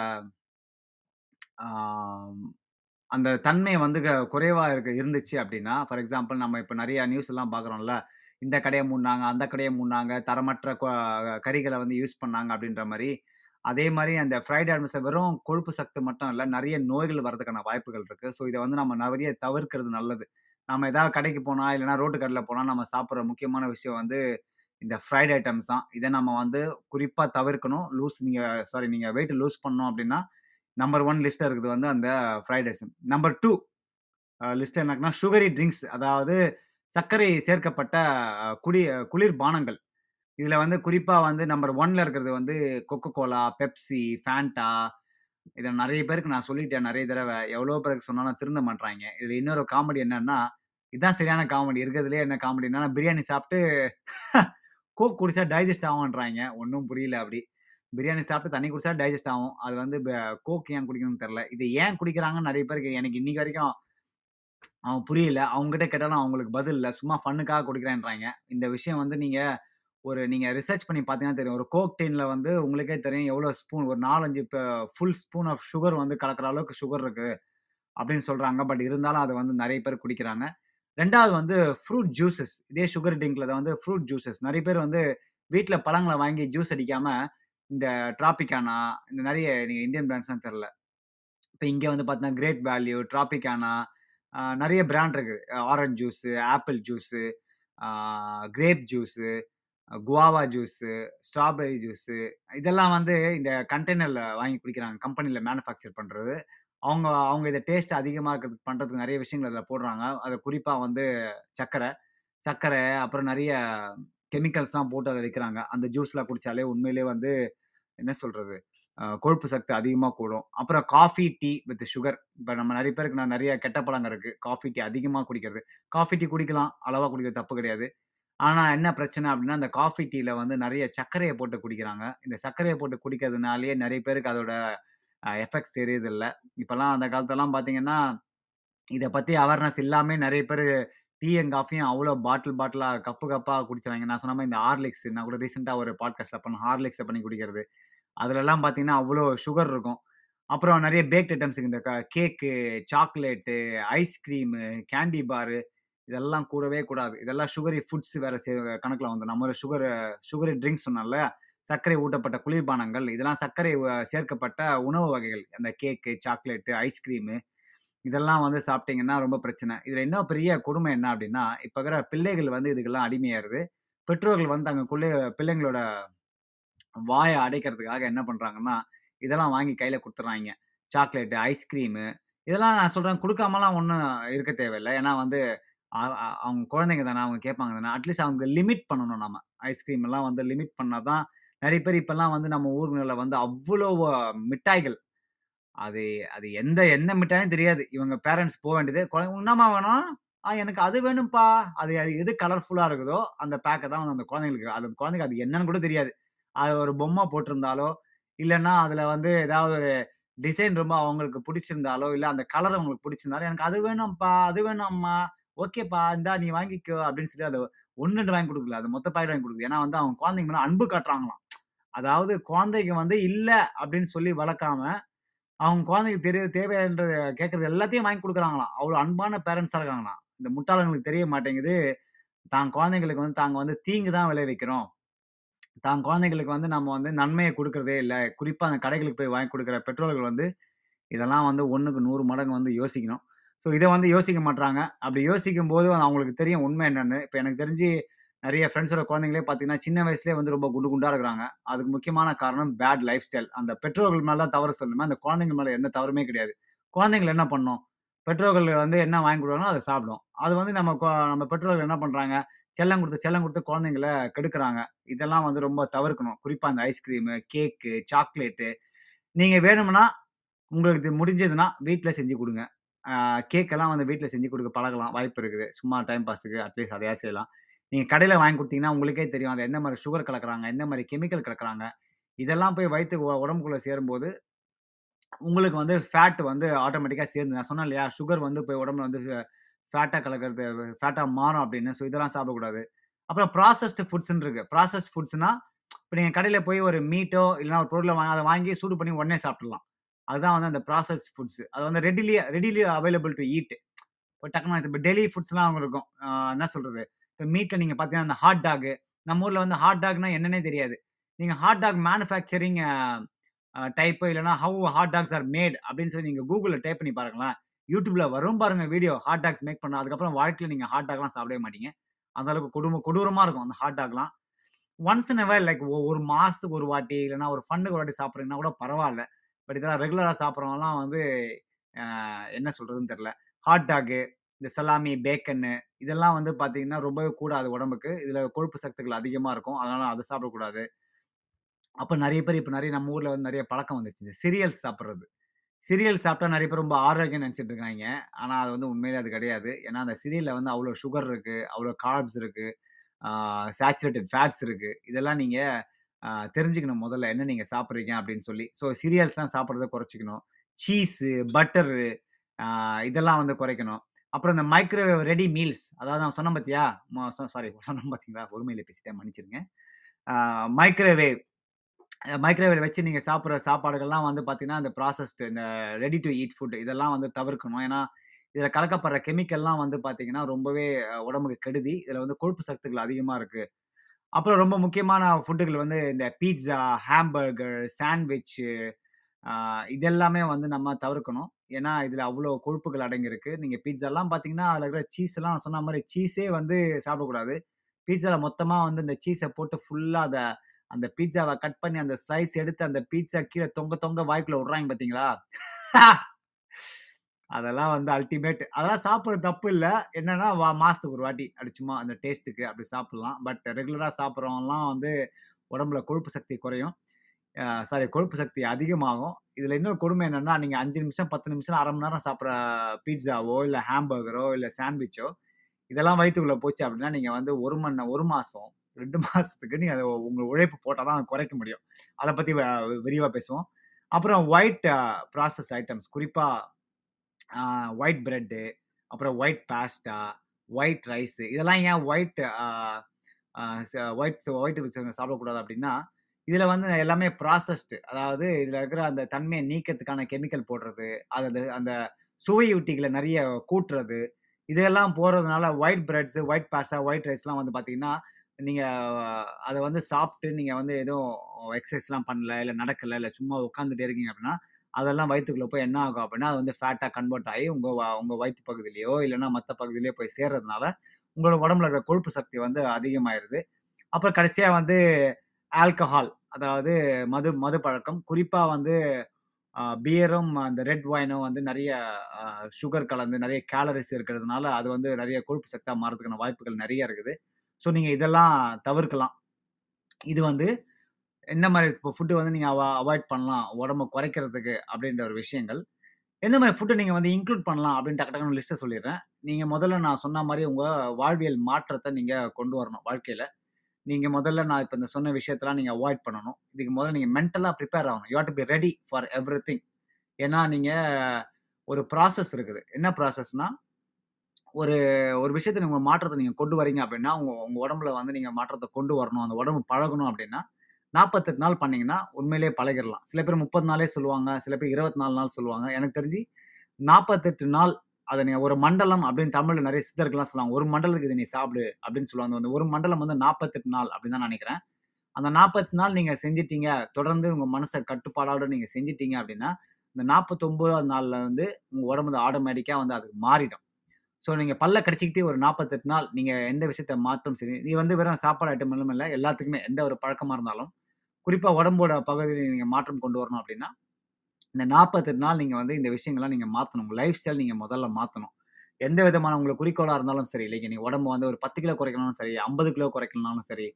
அந்த தன்மை வந்து க இருக்கு இருந்துச்சு அப்படின்னா, ஃபார் எக்ஸாம்பிள் நம்ம இப்போ நிறைய நியூஸ் எல்லாம் பார்க்குறோம்ல. இந்த கடையை மூடினாங்க அந்த கடையை மூடினாங்க தரமற்ற கறிகளை வந்து யூஸ் பண்ணாங்க அப்படின்ற மாதிரி அதே மாதிரி அந்த ஃப்ரைட் ஐட்டம்ஸ்ல வெறும் கொழுப்பு சத்து மட்டும் இல்லை நிறைய நோய்கள் வர்றதுக்கான வாய்ப்புகள் இருக்குது ஸோ இதை வந்து நம்ம நிறைய தவிர்க்கிறது நல்லது. நம்ம ஏதாவது கடைக்கு போனால் இல்லைனா ரோட்டு கடையில் போனால் நம்ம சாப்பிட்ற முக்கியமான விஷயம் வந்து இந்த ஃப்ரைட் ஐட்டம்ஸ் தான். இதை நம்ம வந்து குறிப்பாக தவிர்க்கணும். லூஸ் நீங்கள் சாரி நீங்கள் வெயிட் லூஸ் பண்ணோம் அப்படின்னா, நம்பர் ஒன் லிஸ்ட்டில் இருக்குது வந்து அந்த fried rice number two list என்னக்குன்னா sugary drinks அதாவது சர்க்கரை சேர்க்கப்பட்ட குடி குளிர் பானங்கள். இதில் வந்து குறிப்பாக வந்து நம்பர் ஒன்ல இருக்கிறது வந்து கொக்கோ கோலா, பெப்சி, ஃபேண்டா. இதை நிறைய பேருக்கு நான் சொல்லிட்டேன் நிறைய தடவை எவ்வளோ பேருக்கு சொன்னாலும் திருந்த மாட்டாங்க இதில் இன்னொரு காமெடி என்னன்னா, இதுதான் சரியான காமெடி. இருக்கிறதுலே என்ன காமெடி என்னன்னா பிரியாணி சாப்பிட்டு கோக் குடிச்சா டைஜஸ்ட் ஆகும்ன்றாங்க ஒன்றும் புரியல அப்படி. பிரியாணி சாப்பிட்டு தண்ணி குடிச்சா டைஜெஸ்ட் ஆகும். அது வந்து கோக் ஏன் குடிக்கணும்னு தெரில இது ஏன் குடிக்கிறாங்கன்னு நிறைய பேருக்கு எனக்கு இன்னைக்கு வரைக்கும் அவன் புரியல. அவங்ககிட்ட கேட்டாலும் அவங்களுக்கு பதில் இல்லை சும்மா ஃபன்னுக்காக குடிக்கிறேன்றாங்க இந்த விஷயம் வந்து நீங்கள் ஒரு நீங்கள் ரிசர்ச் பண்ணி பார்த்தீங்கன்னா தெரியும். ஒரு கோக் டீனில் வந்து உங்களுக்கே தெரியும் எவ்வளோ ஸ்பூன் ஒரு நாலஞ்சு இப்போ ஃபுல் ஸ்பூன் ஆஃப் சுகர் வந்து கலக்கிற அளவுக்கு சுகர் இருக்குது அப்படின்னு சொல்கிறாங்க பட் இருந்தாலும் அதை வந்து நிறைய பேர் குடிக்கிறாங்க. ரெண்டாவது வந்து ஃப்ரூட் ஜூஸஸ். இதே சுகர் ட்ரிங்க்ல வந்து ஃப்ரூட் ஜூஸஸ். நிறைய பேர் வந்து வீட்டில் பழங்களை வாங்கி ஜூஸ் அடிக்காம, இந்த டிராபிகானா இந்த நிறைய நீங்கள் இந்தியன் பிராண்ட்ஸ்லாம் தெரில இப்போ இங்கே வந்து பார்த்தீங்கன்னா, கிரேட் வேல்யூ, டிராபிகானா நிறைய பிராண்ட் இருக்குது orange juice, apple juice, grape juice, guava juice, strawberry juice இதெல்லாம் வந்து இந்த கண்டெய்னரில் வாங்கி குடிக்கிறாங்க. கம்பெனியில் மேனுஃபேக்சர் பண்ணுறது அவங்க அவங்க இதை டேஸ்ட் அதிகமாக இருக்கிறதுக்கு பண்ணுறதுக்கு நிறைய விஷயங்கள் அதில் போடுறாங்க. அது குறிப்பாக வந்து சர்க்கரை. சர்க்கரை அப்புறம் நிறைய கெமிக்கல்ஸ்லாம் போட்டு அதை வைக்கிறாங்க அந்த ஜூஸ்லாம் குடித்தாலே உண்மையிலேயே வந்து என்ன சொல்கிறது கொழுப்பு சத்து அதிகமாக கூடும். அப்புறம் காஃபி, டீ வித் சுகர். இப்போ நம்ம நிறைய பேருக்கு நான் நிறைய கெட்ட பழங்க இருக்குது காஃபி, டீ அதிகமாக குடிக்கிறது. காஃபி, டீ குடிக்கலாம். அளவாக குடிக்கிறது தப்பு கிடையாது. ஆனால் என்ன பிரச்சனை அப்படின்னா அந்த காஃபி, டீயில் வந்து நிறைய சர்க்கரையை போட்டு குடிக்கிறாங்க. இந்த சர்க்கரையை போட்டு குடிக்கிறதுனாலேயே நிறைய பேருக்கு அதோட எஃபெக்ட்ஸ் தெரியுறதில்ல. இப்போல்லாம் அந்த காலத்தெல்லாம் பார்த்தீங்கன்னா, இதை பற்றி அவேர்னஸ் இல்லாமல் நிறைய பேர் டீயும், காஃபியும் அவ்வளோ பாட்டில் பாட்டிலாக கப்பு கப்பாக குடிச்சாங்க. நான் சொன்ன இந்த ஹார்லிக்ஸ் நான் கூட ரீசெண்டாக ஒரு பாட்காஸ்ட்டில் பண்ண ஹார்லிக்ஸை பண்ணி குடிக்கிறது. அதிலெல்லாம் பார்த்தீங்கன்னா, அவ்வளோ சுகர் இருக்கும். அப்புறம் நிறைய பேக்ட் ஐட்டம்ஸ் இந்த க கேக்கு, சாக்லேட்டு, ஐஸ்கிரீமு, கேண்டி பாரு இதெல்லாம் கூடவே கூடாது. இதெல்லாம் சுகரி ஃபுட்ஸ் வேறு சே கணக்கில் வந்து நம்ம ஒரு சுகர் சுகரி ட்ரிங்க்ஸ் சொன்னால சர்க்கரை ஊட்டப்பட்ட குளிர்பானங்கள். இதெல்லாம் சர்க்கரை சேர்க்கப்பட்ட உணவு வகைகள். அந்த கேக்கு, சாக்லேட்டு, ஐஸ்கிரீமு இதெல்லாம் வந்து சாப்பிட்டீங்கன்னா ரொம்ப பிரச்சனை. இதில் இன்னும் பெரிய கொடுமை என்ன அப்படின்னா இப்போ இருக்கிற பிள்ளைகள் வந்து இதுக்கெல்லாம் அடிமையாயிருது. பெற்றோர்கள் வந்து தங்களுக்குள்ளே பிள்ளைங்களோட வாயை அடைக்கிறதுக்காக என்ன பண்ணுறாங்கன்னா இதெல்லாம் வாங்கி கையில் கொடுத்துட்றாங்க சாக்லேட்டு, ஐஸ்கிரீமு இதெல்லாம் நான் சொல்கிறேன் கொடுக்காமலாம் ஒன்றும் இருக்க தேவையில்லை ஏன்னா வந்து அவங்க குழந்தைங்க தானே, அவங்க கேட்பாங்க தானே. அட்லீஸ்ட் அவங்க லிமிட் பண்ணணும் நம்ம. ஐஸ்கிரீம் எல்லாம் வந்து லிமிட் பண்ணால் தான் நிறைய பேர் இப்போல்லாம் வந்து நம்ம ஊர்களில் வந்து அவ்வளோ மிட்டாய்கள். அது அது எந்த எந்த மிட்டாயும் தெரியாது. இவங்க பேரண்ட்ஸ் போக வேண்டியது, "குழந்தை என்னம்மா வேணும்?" "ஆ எனக்கு அது வேணும்ப்பா." அது அது எது கலர்ஃபுல்லாக இருக்குதோ, அந்த பேக்கை தான் வந்து அந்த குழந்தைங்களுக்கு அது குழந்தைக்கு அது என்னன்னு கூட தெரியாது. அது ஒரு பொம்மை போட்டிருந்தாலோ, இல்லைன்னா அதில் வந்து ஏதாவது ஒரு டிசைன் ரொம்ப அவங்களுக்கு பிடிச்சிருந்தாலோ, இல்லை அந்த கலர் அவங்களுக்கு பிடிச்சிருந்தாலோ, "எனக்கு அது வேணும்ப்பா, அது வேணும்மா "ஓகேப்பா, இந்தா நீ வாங்கிக்கோ." அப்படின்னு சொல்லி அத 1, 2 வாங்கி கொடுக்கல அது மொத்த பாக்கெட் வாங்கி கொடுக்குது ஏன்னா வந்து அவங்க குழந்தைங்க மேலே அன்பு காட்டுறாங்களாம். அதாவது குழந்தைக்கு வந்து இல்லை அப்படின்னு சொல்லி வளர்க்காம, அவங்க குழந்தைக்கு தெரிய தேவைன்றது கேட்கறது எல்லாத்தையும் வாங்கி கொடுக்குறாங்களாம் அவ்வளோ அன்பான பேரண்ட்ஸாக இருக்காங்களாம். இந்த முட்டாளங்களுக்கு தெரிய மாட்டேங்குது. தான் குழந்தைங்களுக்கு வந்து தாங்க வந்து தீங்கு தான் விளைவிக்கிறோம். தான் குழந்தைங்களுக்கு வந்து நம்ம வந்து நன்மையை கொடுக்கறதே இல்லை குறிப்பாக அந்த கடைகளுக்கு போய் வாங்கி கொடுக்குற பெற்றோர்கள் வந்து, இதெல்லாம் வந்து 1க்கு 100 மடங்கு வந்து யோசிக்கணும். ஸோ இதை வந்து யோசிக்க மாட்டாங்க அப்படி யோசிக்கும் போது அவங்களுக்கு தெரியும் உண்மை என்னன்னு. இப்போ எனக்கு தெரிஞ்சு நிறைய ஃப்ரெண்ட்ஸோட குழந்தைங்களே பார்த்தீங்கன்னா, சின்ன வயசுலேயே வந்து ரொம்ப குண்டு குண்டாக இருக்கிறாங்க. அதுக்கு முக்கியமான காரணம் பேட் லைஃப் ஸ்டைல். அந்த பெற்றோர்கள் மேலே தான் தவறு சொல்லணுமே, அந்த குழந்தைங்க மேலே எந்த தவறுமே கிடையாது. குழந்தைங்கள் என்ன பண்ணும்? பெற்றோர்கள் வந்து என்ன வாங்கி கொடுக்குறாங்களோ அதை சாப்பிடும். அது வந்து நம்ம கொ நம்ம பெற்றோர்கள் என்ன பண்ணுறாங்க செல்லம் கொடுத்து செல்லம் கொடுத்து குழந்தைங்கள கெடுக்குறாங்க. இதெல்லாம் வந்து ரொம்ப தவிர்க்கணும். குறிப்பாக அந்த ஐஸ்கிரீமு, கேக்கு, சாக்லேட்டு நீங்கள் வேணும்னா, உங்களுக்கு இது முடிஞ்சதுன்னா வீட்டில் செஞ்சு கொடுங்க கேக்கெல்லாம் வந்து வீட்டில் செஞ்சு கொடுக்க பழகலாம். வாய்ப்பு இருக்குது. சும்மா டைம் பாஸுக்கு அட்லீஸ்ட் அதையாவது செய்யலாம். நீங்கள் கடையில் வாங்கி கொடுத்தீங்கன்னா உங்களுக்கே தெரியும். அது எந்த மாதிரி சுகர் கலக்கிறாங்க எந்த மாதிரி கெமிக்கல் கலக்கிறாங்க இதெல்லாம் போய் வயிற்றுக்கு உடம்புக்குள்ளே சேரும்போது, உங்களுக்கு வந்து ஃபேட் வந்து ஆட்டோமேட்டிக்காக சேர்ந்து நான் சொன்னேன் இல்லையா? சுகர் வந்து போய் உடம்புல வந்து ஃபேட்டாக கலக்கிறது ஃபேட்டாக மாறும் அப்படின்னு. ஸோ இதெல்லாம் சாப்பிடக்கூடாது. அப்புறம் ப்ராசஸ்டு ஃபுட்ஸ்ன்னு இருக்குது ப்ராசஸ் ஃபுட்ஸ்னால் இப்போ நீங்கள் கடையில் போய் ஒரு மீட்டோ, இல்லைனா ஒரு பொருளை வாங்கி அதை வாங்கி சூடு பண்ணி உடனே சாப்பிட்டுறலாம். அதுதான் வந்து அந்த ப்ராசஸ் ஃபுட்ஸ். அது வந்து readily readily available to eat. இப்போ டக்குனு இப்போ டெய்லி ஃபுட்ஸ்லாம் இருக்கும். என்ன சொல்கிறது மீட்டில் நீங்கள் பார்த்தீங்கன்னா, அந்த ஹாட் டாக் நம்ம ஊரில் வந்து ஹாட் டாக்னா என்னன்னே தெரியாது. நீங்கள் ஹாட் டாக் மேனுஃபேக்சரிங் டைப்பு இல்லைனா type hot dogs are made அப்படின்னு சொல்லி நீங்கள் கூகுளில் டைப் பண்ணி பாருங்களேன். யூடியூப்பில் வரும் பாருங்க வீடியோ ஹாட் டாக்ஸ் மேக் பண்ண. அதுக்கப்புறம் வாழ்க்கையில் நீங்கள் ஹாட் டாக்லாம் சாப்பிடவே மாட்டீங்க. அந்த அளவுக்கு கொடும கொடூரமாக இருக்கும் அந்த ஹாட் டாக்லாம். ஒன்ஸ் இன் எவர் லைக் ஒரு மாதத்துக்கு ஒரு வாட்டி, இல்லைனா ஒரு ஃபண்டுக்கு ஒரு வாட்டி சாப்பிட்றீங்கன்னா கூட பரவாயில்ல பட் இதெல்லாம் ரெகுலராக சாப்பிட்றவங்கலாம் வந்து என்ன சொல்கிறதுன்னு தெரியல. ஹாட் டாகு, இந்த சலாமி, பேக்கன்னு இதெல்லாம் வந்து பார்த்தீங்கன்னா, ரொம்பவே கூடாது உடம்புக்கு. இதில் கொழுப்பு சத்துக்கள் அதிகமாக இருக்கும். அதனால் அதை சாப்பிடக்கூடாது. அப்போ நிறைய பேர் இப்போ நிறைய நம்ம ஊரில் வந்து நிறைய பழக்கம் வந்துச்சு இந்த சீரியல்ஸ் சாப்பிட்றது சீரியல் சாப்பிட்டா நிறைய பேர் ரொம்ப ஆரோக்கியம்னு நினச்சிட்டு இருக்காங்க ஆனால் அது வந்து உண்மையிலே அது கிடையாது. ஏன்னா அந்த சீரியலில் வந்து அவ்வளோ சுகர் இருக்குது அவ்வளோ கார்ப்ஸ் இருக்குது சேச்சுரேட்டட் ஃபேட்ஸ் இருக்குது இதெல்லாம் நீங்கள் தெரிஞ்சுக்கணும் முதல்ல என்ன நீங்கள் சாப்பிட்றீங்க அப்படின்னு சொல்லி. ஸோ சீரியல்ஸ்லாம் சாப்பிட்றத குறைச்சிக்கணும் சீஸு, பட்டரு இதெல்லாம் வந்து குறைக்கணும். அப்புறம் இந்த மைக்ரோவேவ் ரெடி மீல்ஸ் அதாவது நான் சொன்னேன் பார்த்தியா? சாரி சொன்னேன் பார்த்தீங்களா? ஒருமையில பேசிட்டேன் மன்னிச்சிருங்க மைக்ரோவேவ் மைக்ரோவேவ் வச்சு நீங்கள் சாப்பிட்ற சாப்பாடுகள்லாம் வந்து பார்த்தீங்கன்னா, இந்த ப்ராசஸ்டு இந்த ரெடி டு ஈட் ஃபுட் இதெல்லாம் வந்து தவிர்க்கணும். ஏன்னா, இதில் கலக்கப்படுற கெமிக்கல்லாம் வந்து பார்த்தீங்கன்னா, ரொம்பவே உடம்புக்கு கெடுதி. இதில் வந்து கொழுப்பு சத்துக்கள் அதிகமாக இருக்குது அப்புறம் ரொம்ப முக்கியமான ஃபுட்டுகள் வந்து இந்த பீட்சா ஹாம்பர்கர், சாண்ட்விச்சு இதெல்லாமே வந்து நம்ம தவிர்க்கணும். ஏன்னா, இதில் அவ்வளோ கொழுப்புகள் அடங்கியிருக்கு. நீங்கள் பீட்சாலாம் பார்த்தீங்கன்னா, அதில் இருக்கிற சீஸ்லாம் நான் சொன்ன மாதிரி சீஸே வந்து சாப்பிடக்கூடாது. பீட்சாவில் மொத்தமாக வந்து இந்த சீஸை போட்டு ஃபுல்லாக அதை அந்த பீட்சாவை கட் பண்ணி அந்த ஸ்லைஸ் எடுத்து அந்த பீட்சா கீழே தொங்க தொங்க வாய்க்குள்ள விட்றாங்க பார்த்தீங்களா? அதெல்லாம் வந்து அல்டிமேட். அதெல்லாம் சாப்பிட்ற தப்பு இல்லை என்னன்னா மாதத்துக்கு ஒரு வாட்டி அப்படி சும்மா அந்த டேஸ்ட்டுக்கு அப்படி சாப்பிட்லாம் பட் ரெகுலராக சாப்பிட்றவங்கலாம் வந்து உடம்புல கொழுப்பு சக்தி குறையும். சாரி கொழுப்பு சக்தி அதிகமாகும். இதில் இன்னொரு கொடுமை என்னென்னா நீங்கள் அஞ்சு நிமிஷம், 10 நிமிஷம், அரை மணி நேரம் சாப்பிட்ற பீட்ஸாவோ, இல்லை ஹேம்பர்கரோ இல்லை சாண்ட்விச்சோ இதெல்லாம் வயிற்றுக்குள்ளே போச்சு அப்படின்னா, நீங்கள் வந்து ஒரு மணி ஒரு மாதம் ரெண்டு மாதத்துக்கு நீங்கள் அதை உங்கள் உழைப்பு போட்டால் தான் குறைக்க முடியும். அதை பற்றி விரிவாக பேசுவோம். அப்புறம் ஒயிட் ப்ராசஸ் ஐட்டம்ஸ் குறிப்பாக ஒயிட் பிரெட்டு, அப்புறம் ஒயிட் பாஸ்டா, ஒயிட் ரைஸு இதெல்லாம் ஏன் ஒயிட் ஒயிட் ஒயிட் சாப்பிடக்கூடாது அப்படின்னா, இதில் வந்து எல்லாமே ப்ராசஸ்டு அதாவது இதில் இருக்கிற அந்த தன்மையை நீக்கிறதுக்கான கெமிக்கல் போடுறது, அது அந்த சுவையூட்டிகளை நிறைய கூட்டுறது, இதெல்லாம் போடுறதுனால white breads white pasta, white ரைஸ்லாம் வந்து பார்த்தீங்கன்னா, நீங்கள் அதை வந்து சாப்பிட்டு நீங்கள் வந்து எதுவும் எக்ஸசைஸ்லாம் பண்ணல, இல்லை நடக்கல, இல்லை சும்மா உட்காந்துட்டே இருக்கீங்க அப்படின்னா, அதெல்லாம் வயிற்றுக்குள்ளே போய் என்ன ஆகும் அப்படின்னா, அது வந்து ஃபேட்டாக கன்வெர்ட் ஆகி உங்கள் உங்கள் வயிற்று பகுதியிலையோ இல்லைன்னா மற்ற பகுதியிலையோ போய் சேர்றதுனால, உங்களோட உடம்புல இருக்கிற கொழுப்பு சக்தி வந்து அதிகமாயிருது. அப்புறம் கடைசியாக வந்து ஆல்கஹால் அதாவது மது மது பழக்கம். குறிப்பாக வந்து பியரும், அந்த ரெட் ஒயினும் வந்து நிறைய சுகர் கலந்து நிறைய கேலரிஸ் இருக்கிறதுனால, அது வந்து நிறைய கொழுப்பு சத்தா மாறதுக்கான வாய்ப்புகள் நிறைய இருக்குது. ஸோ நீங்கள் இதெல்லாம் தவிர்க்கலாம். இது வந்து எந்த மாதிரி இப்போ ஃபுட்டு வந்து நீங்கள் அவ அவாய்ட் பண்ணலாம், உடம்ப குறைக்கிறதுக்கு அப்படின்ற ஒரு விஷயங்கள். எந்த மாதிரி ஃபுட்டு நீங்கள் வந்து இன்க்ளூட் பண்ணலாம் அப்படின்னு டக்கு டக்குன்னு லிஸ்ட்டை சொல்லிடுறேன். நீங்கள் முதல்ல நான் சொன்ன மாதிரி உங்கள் வாழ்வியல் மாற்றத்தை நீங்கள் கொண்டு வரணும் வாழ்க்கையில் நீங்கள் முதல்ல நான் இப்போ இந்த சொன்ன விஷயத்தெல்லாம் நீங்கள் அவாய்ட் பண்ணணும். இதுக்கு முதல்ல நீங்கள் மென்டலாக ப்ரிப்பேர் ஆகணும். You to be ready for everything ஏன்னா நீங்கள் ஒரு ப்ராசஸ் இருக்குது. என்ன ப்ராசஸ்னால் ஒரு ஒரு விஷயத்த நீங்கள் மாற்றத்தை நீங்கள் கொண்டு வரீங்க அப்படின்னா, உங்கள் உங்கள் உடம்புல வந்து நீங்கள் மாற்றத்தை கொண்டு வரணும். அந்த உடம்பு பழகணும் அப்படின்னா, 48 நாள் பண்ணிங்கன்னா உண்மையிலேயே பழகிடலாம் சில பேர் 30 நாளே சொல்லுவாங்க. சில பேர் 24 நாள் சொல்லுவாங்க. எனக்கு தெரிஞ்சு 48 நாள் அதை நீ ஒரு மண்டலம் அப்படின்னு தமிழ்ல நிறைய சித்தர்கள்லாம் சொல்லுவாங்க. ஒரு மண்டலத்துக்கு இதை நீ சாப்பிடு அப்படின்னு சொல்லுவாங்க. அந்த ஒரு மண்டலம் வந்து 48 நாள் அப்படின்னு தான் நினைக்கிறேன் அந்த 48 நாள் நீங்க செஞ்சிட்டீங்க தொடர்ந்து உங்க மனசை கட்டுப்பாடோட நீங்க செஞ்சிட்டீங்க அப்படின்னா, இந்த 49வது நாள்ல வந்து உங்க உடம்பு வந்து ஆட்டோமேட்டிக்காக வந்து அதுக்கு மாறிடும். ஸோ நீங்கள் பல்ல கடிச்சிக்கிட்டே ஒரு 48 நாள் நீங்கள் எந்த விஷயத்த மாற்றம் சரி நீ வந்து வெறும் சாப்பாடு ஐட்டம் மட்டும் இல்லை எல்லாத்துக்குமே எந்த ஒரு பழக்கமாக இருந்தாலும், குறிப்பாக உடம்போட பகுதியில் நீங்கள் மாற்றம் கொண்டு வரணும் அப்படின்னா, இந்த 48 நாள் நீங்கள் வந்து இந்த விஷயங்கள்லாம் நீங்கள் மாற்றணும் உங்கள் லைஃப் ஸ்டைல் நீங்கள் முதல்ல மாற்றணும் எந்த விதமான உங்களுக்கு குறிக்கோளாக இருந்தாலும் சரி, இல்லைங்க நீங்கள் உடம்ப வந்து ஒரு 10 கிலோ குறைக்கணும்னாலும் சரி, 50 கிலோ குறைக்கணும்னாலும் சரி,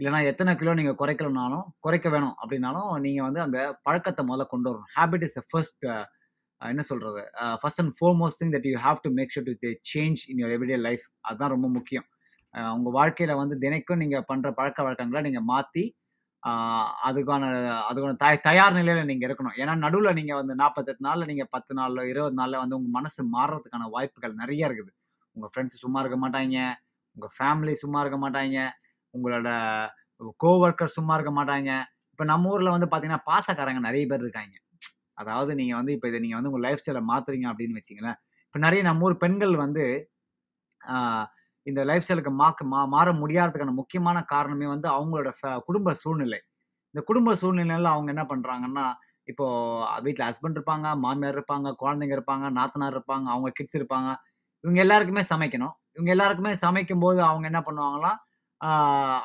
இல்லைனா எத்தனை கிலோ நீங்கள் குறைக்கணும்னாலும் குறைக்க வேணும் அப்படின்னாலும், நீங்கள் வந்து அந்த பழக்கத்தை முதல்ல கொண்டு வரணும். ஹேபிட் இஸ் த ஃபர்ஸ்ட் என்ன சொல்கிறது first and foremost thing that you have to make sure to change in your everyday life. அதுதான் ரொம்ப முக்கியம். உங்கள் வாழ்க்கையில் வந்து தினைக்கும் நீங்கள் பண்ணுற பழக்க வழக்கங்களை நீங்கள் மாற்றி அதுக்கான அதுக்கான தய தயார் நிலையில நீங்க இருக்கணும். ஏன்னா நடுவில் நீங்க வந்து 48 நாள்ல நீங்க 10 நாள்ல, 20 நாள்ல வந்து உங்க மனசு மாறுறதுக்கான வாய்ப்புகள் நிறைய இருக்குது. உங்க ஃப்ரெண்ட்ஸ் சும்மா இருக்க மாட்டாங்க. உங்க ஃபேமிலி சும்மா இருக்க மாட்டாங்க. உங்களோட கோஒர்க்கர் சும்மா இருக்க மாட்டாங்க. இப்போ நம்ம ஊர்ல வந்து பார்த்தீங்கன்னா, பாசக்காரங்க நிறைய பேர் இருக்காங்க. அதாவது நீங்க வந்து இப்போ இதை நீங்க வந்து உங்க லைஃப் ஸ்டைலை மாத்துறீங்க அப்படின்னு வச்சிங்களேன். இப்போ நிறைய நம்ம ஊர் பெண்கள் வந்து இந்த லைஃப் ஸ்டைலுக்கு மாக்க மா மாற முடியாததுக்கான முக்கியமான காரணமே வந்து அவங்களோட குடும்ப சூழ்நிலை. இந்த குடும்ப சூழ்நிலையில் அவங்க என்ன பண்ணுறாங்கன்னா இப்போ வீட்டில் ஹஸ்பண்ட் இருப்பாங்க, மாமியார் இருப்பாங்க, குழந்தைங்க இருப்பாங்க, நாத்தனார் இருப்பாங்க, அவங்க கிட்ஸ் இருப்பாங்க. இவங்க எல்லாருக்குமே சமைக்கணும். இவங்க எல்லாருக்குமே சமைக்கும்போது அவங்க என்ன பண்ணுவாங்களாம்,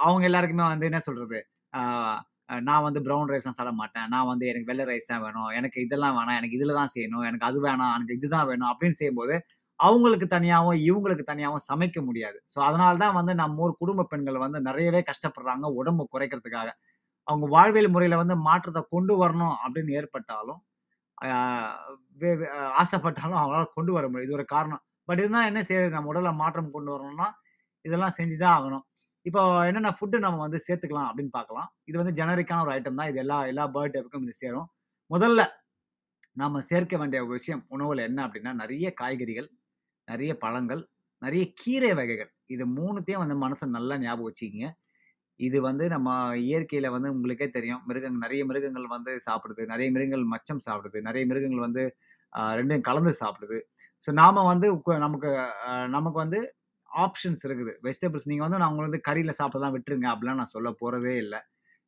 அவங்க எல்லாருக்குமே வந்து என்ன சொல்கிறது நான் வந்து ப்ரவுன் ரைஸ்லாம் சாப்பிட மாட்டேன். நான் வந்து எனக்கு வெள்ளை ரைஸ் தான் வேணும். எனக்கு இதெல்லாம் வேணாம். எனக்கு இதில் தான் செய்யணும். எனக்கு அது வேணாம். எனக்கு இதுதான் வேணும் அப்படின்னு செய்யும்போது, அவங்களுக்கு தனியாகவும் இவங்களுக்கு தனியாகவும் சமைக்க முடியாது. ஸோ அதனால தான் வந்து நம்ம ஊர் குடும்ப பெண்கள் வந்து நிறையவே கஷ்டப்படுறாங்க, உடம்பு குறைக்கிறதுக்காக. அவங்க வாழ்வியல் முறையில் வந்து மாற்றத்தை கொண்டு வரணும் அப்படின்னு ஏற்பட்டாலும், ஆசைப்பட்டாலும் அவங்களால கொண்டு வர முடியும் இது ஒரு காரணம். பட் இதுதான் என்ன செய்யறது நம்ம உடலில் மாற்றம் கொண்டு வரணும்னா, இதெல்லாம் செஞ்சு தான் ஆகணும். இப்போ என்னென்ன ஃபுட்டு நம்ம வந்து சேர்த்துக்கலாம் அப்படின்னு பார்க்கலாம். இது வந்து ஜெனரிக்கான ஒரு ஐட்டம் தான். இது எல்லா எல்லா பர்த் டைப்க்கும் இது சேரும். முதல்ல நாம் சேர்க்க வேண்டிய ஒரு விஷயம் உணவில் என்ன அப்படின்னா, நிறைய காய்கறிகள், நிறைய பழங்கள், நிறைய கீரை வகைகள். இது மூணுத்தையும் வந்து மனசில் நல்லா ஞாபகம் வச்சுக்கிங்க இது வந்து நம்ம இயற்கையில் வந்து உங்களுக்கே தெரியும். மிருகங்கள் நிறைய மிருகங்கள் வந்து சாப்பிடுது. நிறைய மிருகங்கள் மச்சம் சாப்பிடுது. நிறைய மிருகங்கள் வந்து ரெண்டும் கலந்து சாப்பிடுது. ஸோ நாம் வந்து நமக்கு நமக்கு வந்து ஆப்ஷன்ஸ் இருக்குது. வெஜிடபிள்ஸ் நீங்கள் வந்து நான் உங்கள வந்து கறியில் சாப்பிடலாம் விட்டுருங்க அப்படிலாம் நான் சொல்ல போகிறதே இல்லை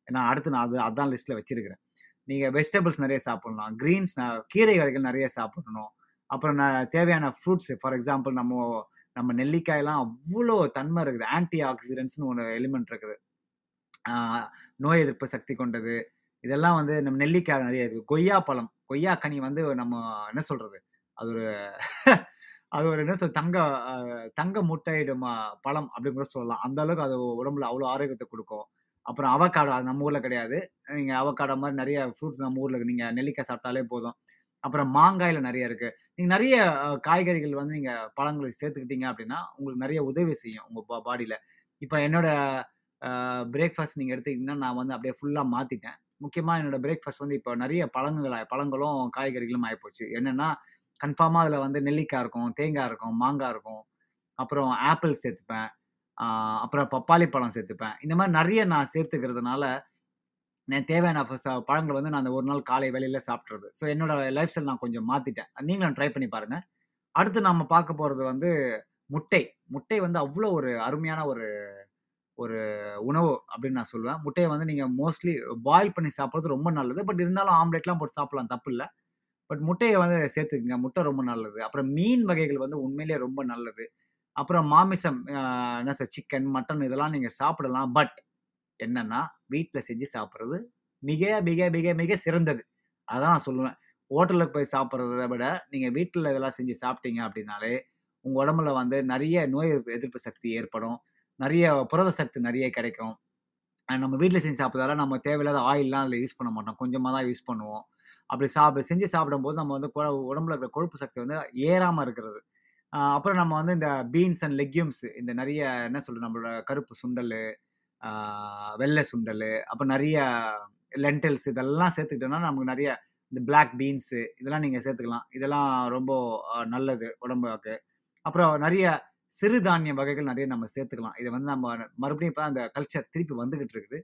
ஏன்னா அடுத்து நான் அது அதான் லிஸ்ட்டில் வச்சுருக்கிறேன் நீங்கள் வெஜிடபிள்ஸ் நிறைய சாப்பிட்லாம் க்ரீன்ஸ் கீரை வகைகள் நிறைய சாப்பிடணும். அப்புறம் நான் தேவையான ஃப்ரூட்ஸ் ஃபார் எக்ஸாம்பிள் நம்ம நம்ம நெல்லிக்காயெல்லாம் அவ்வளோ தன்மை இருக்குது. ஆன்டி ஆக்சிடென்ட்ஸ்னு ஒன்று எலிமெண்ட் இருக்குது. நோய் எதிர்ப்பு சக்தி கொண்டது. இதெல்லாம் வந்து நம்ம நெல்லிக்காய் நிறைய இருக்குது கொய்யா பழம், கொய்யா கனி வந்து நம்ம என்ன சொல்கிறது அது ஒரு அது ஒரு என்ன சொல் தங்க தங்க முட்டையிடும் பழம் அப்படின்னு கூட சொல்லலாம். அந்த அளவுக்கு அது உடம்புல அவ்வளோ ஆரோக்கியத்தை கொடுக்கும் அப்புறம் அவக்காடோ அது நம்ம ஊரில் கிடையாது. நீங்கள் அவக்காடோ மாதிரி நிறைய ஃப்ரூட்ஸ் நம்ம ஊரில் இருக்கு. நெல்லிக்காய் சாப்பிட்டாலே போதும். அப்புறம் மாங்காயில் நிறைய இருக்குது நீங்கள் நிறைய காய்கறிகள் வந்து நீங்கள் பழங்களை சேர்த்துக்கிட்டீங்க அப்படின்னா, உங்களுக்கு நிறைய உதவி செய்யும் உங்கள் பா பாடியில் இப்போ என்னோட பிரேக்ஃபாஸ்ட் நீங்கள் எடுத்துக்கிட்டீங்கன்னா, நான் வந்து அப்படியே ஃபுல்லாக மாற்றிட்டேன் முக்கியமாக என்னோடய பிரேக்ஃபாஸ்ட் வந்து இப்போ நிறைய பழங்கள பழங்களும், காய்கறிகளும் ஆகிப்போச்சு என்னென்னா கன்ஃபார்மாக அதில் வந்து நெல்லிக்காய் இருக்கும், தேங்காய் இருக்கும், மாங்காய் இருக்கும். அப்புறம் ஆப்பிள் சேர்த்துப்பேன். அப்புறம் பப்பாளி பழம் சேர்த்துப்பேன். இந்த மாதிரி நிறைய நான் சேர்த்துக்கிறதுனால, எனக்கு தேவையான பழங்கள் வந்து நான் அந்த ஒரு நாள் காலை வேலையில் சாப்பிட்றது ஸோ என்னோட லைஃப் ஸ்டைல் நான் கொஞ்சம் மாற்றிட்டேன் நீங்களும் ட்ரை பண்ணி பாருங்கள் அடுத்து நம்ம பார்க்க போகிறது வந்து முட்டை. முட்டை வந்து அவ்வளோ ஒரு அருமையான ஒரு ஒரு உணவு அப்படின்னு நான் சொல்லுவேன். முட்டையை வந்து நீங்கள் மோஸ்ட்லி பாயில் பண்ணி சாப்பிட்றது ரொம்ப நல்லது. பட் இருந்தாலும் ஆம்லெட்லாம் போட்டு சாப்பிட்லாம் தப்பு இல்லை பட் முட்டையை வந்து சேர்த்துக்குங்க முட்டை ரொம்ப நல்லது. அப்புறம் மீன் வகைகள் வந்து உண்மையிலேயே ரொம்ப நல்லது. அப்புறம் மாமிசம் என்ன சார் சிக்கன், மட்டன் இதெல்லாம் நீங்கள் சாப்பிடலாம். பட் என்னன்னா, வீட்டில் செஞ்சு சாப்பிட்றது மிக, மிக, மிக, மிக சிறந்தது. அதான் நான் சொல்லுவேன். ஹோட்டலுக்கு போய் சாப்பிட்றத விட, நீங்கள் வீட்டில் இதெல்லாம் செஞ்சு சாப்பிட்டீங்க அப்படின்னாலே, உங்கள் உடம்புல வந்து நிறைய நோய் எதிர்ப்பு எதிர்ப்பு சக்தி ஏற்படும். நிறைய புரத சக்தி நிறைய கிடைக்கும். நம்ம வீட்டில் செஞ்சு சாப்பிட்றதால நம்ம தேவையில்லாத ஆயில்லாம் அதில் யூஸ் பண்ண மாட்டோம். கொஞ்சமாக தான் யூஸ் பண்ணுவோம். அப்படி சாப் செஞ்சு சாப்பிடும்போது நம்ம வந்து உடம்புல இருக்கிற கொழுப்பு சக்தி வந்து ஏறாமல் இருக்கிறது. அப்புறம் நம்ம வந்து இந்த பீன்ஸ் அண்ட் லெக்யூம்ஸ் இந்த நிறைய என்ன சொல்கிறது நம்மளோட கருப்பு சுண்டல் வெள்ளை சுண்டல் அப்புறம் நிறைய லென்டல்ஸ் இதெல்லாம் சேர்த்துக்கிட்டோம்னா, நமக்கு நிறைய இந்த பிளாக் பீன்ஸு இதெல்லாம் நீங்கள் சேர்த்துக்கலாம். இதெல்லாம் ரொம்ப நல்லது உடம்புக்கு. அப்புறம் நிறைய சிறுதானிய வகைகள் நிறைய நம்ம சேர்த்துக்கலாம். இதை வந்து நம்ம மறுபடியும் இப்போ அந்த கல்ச்சர் திருப்பி வந்துக்கிட்டு இருக்குது.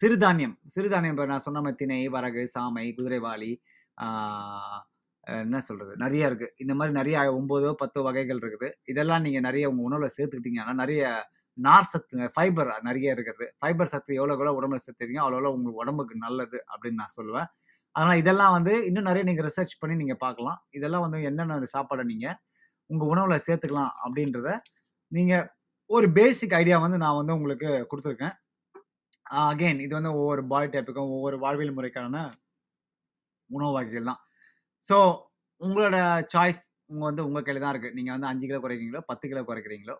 சிறுதானியம் சிறுதானியம் இப்போ நான் சொன்ன திணை, வரகு, சாமை, குதிரைவாளி என்ன சொல்கிறது நிறைய இருக்குது இந்த மாதிரி நிறைய ஒம்போதோ பத்தோ வகைகள் இருக்குது. இதெல்லாம் நீங்கள் நிறைய உங்கள் உணவில் சேர்த்துக்கிட்டீங்கன்னா, நிறைய நார் சத்து ஃபைபர் நிறைய இருக்கிறது. ஃபைபர் சத்து எவ்வளோ எவ்வளோ உடம்புல சேர்த்துக்கிறீங்களோ, அவ்வளோ அவ்வளோ உங்களுக்கு உடம்புக்கு நல்லது அப்படின்னு நான் சொல்லுவேன். அதனால் இதெல்லாம் வந்து இன்னும் நிறைய நீங்கள் ரிசர்ச் பண்ணி நீங்கள் பார்க்கலாம். இதெல்லாம் வந்து என்னென்ன சாப்பாடை நீங்கள் உங்கள் உணவில் சேர்த்துக்கலாம் அப்படின்றத, நீங்கள் ஒரு பேசிக் ஐடியா வந்து நான் வந்து உங்களுக்கு கொடுத்துருக்கேன் அகெயின் அகைன் இது வந்து ஒவ்வொரு பாடி டைப்புக்கும், ஒவ்வொரு வாழ்வியல் முறைக்கான உணவு வகைகள் தான். ஸோ உங்களோட சாய்ஸ் உங்கள் வந்து உங்கள் கையில் தான் இருக்குது நீங்கள் வந்து அஞ்சு கிலோ குறைக்கிறீங்களோ, 10 கிலோ குறைக்கிறீங்களோ,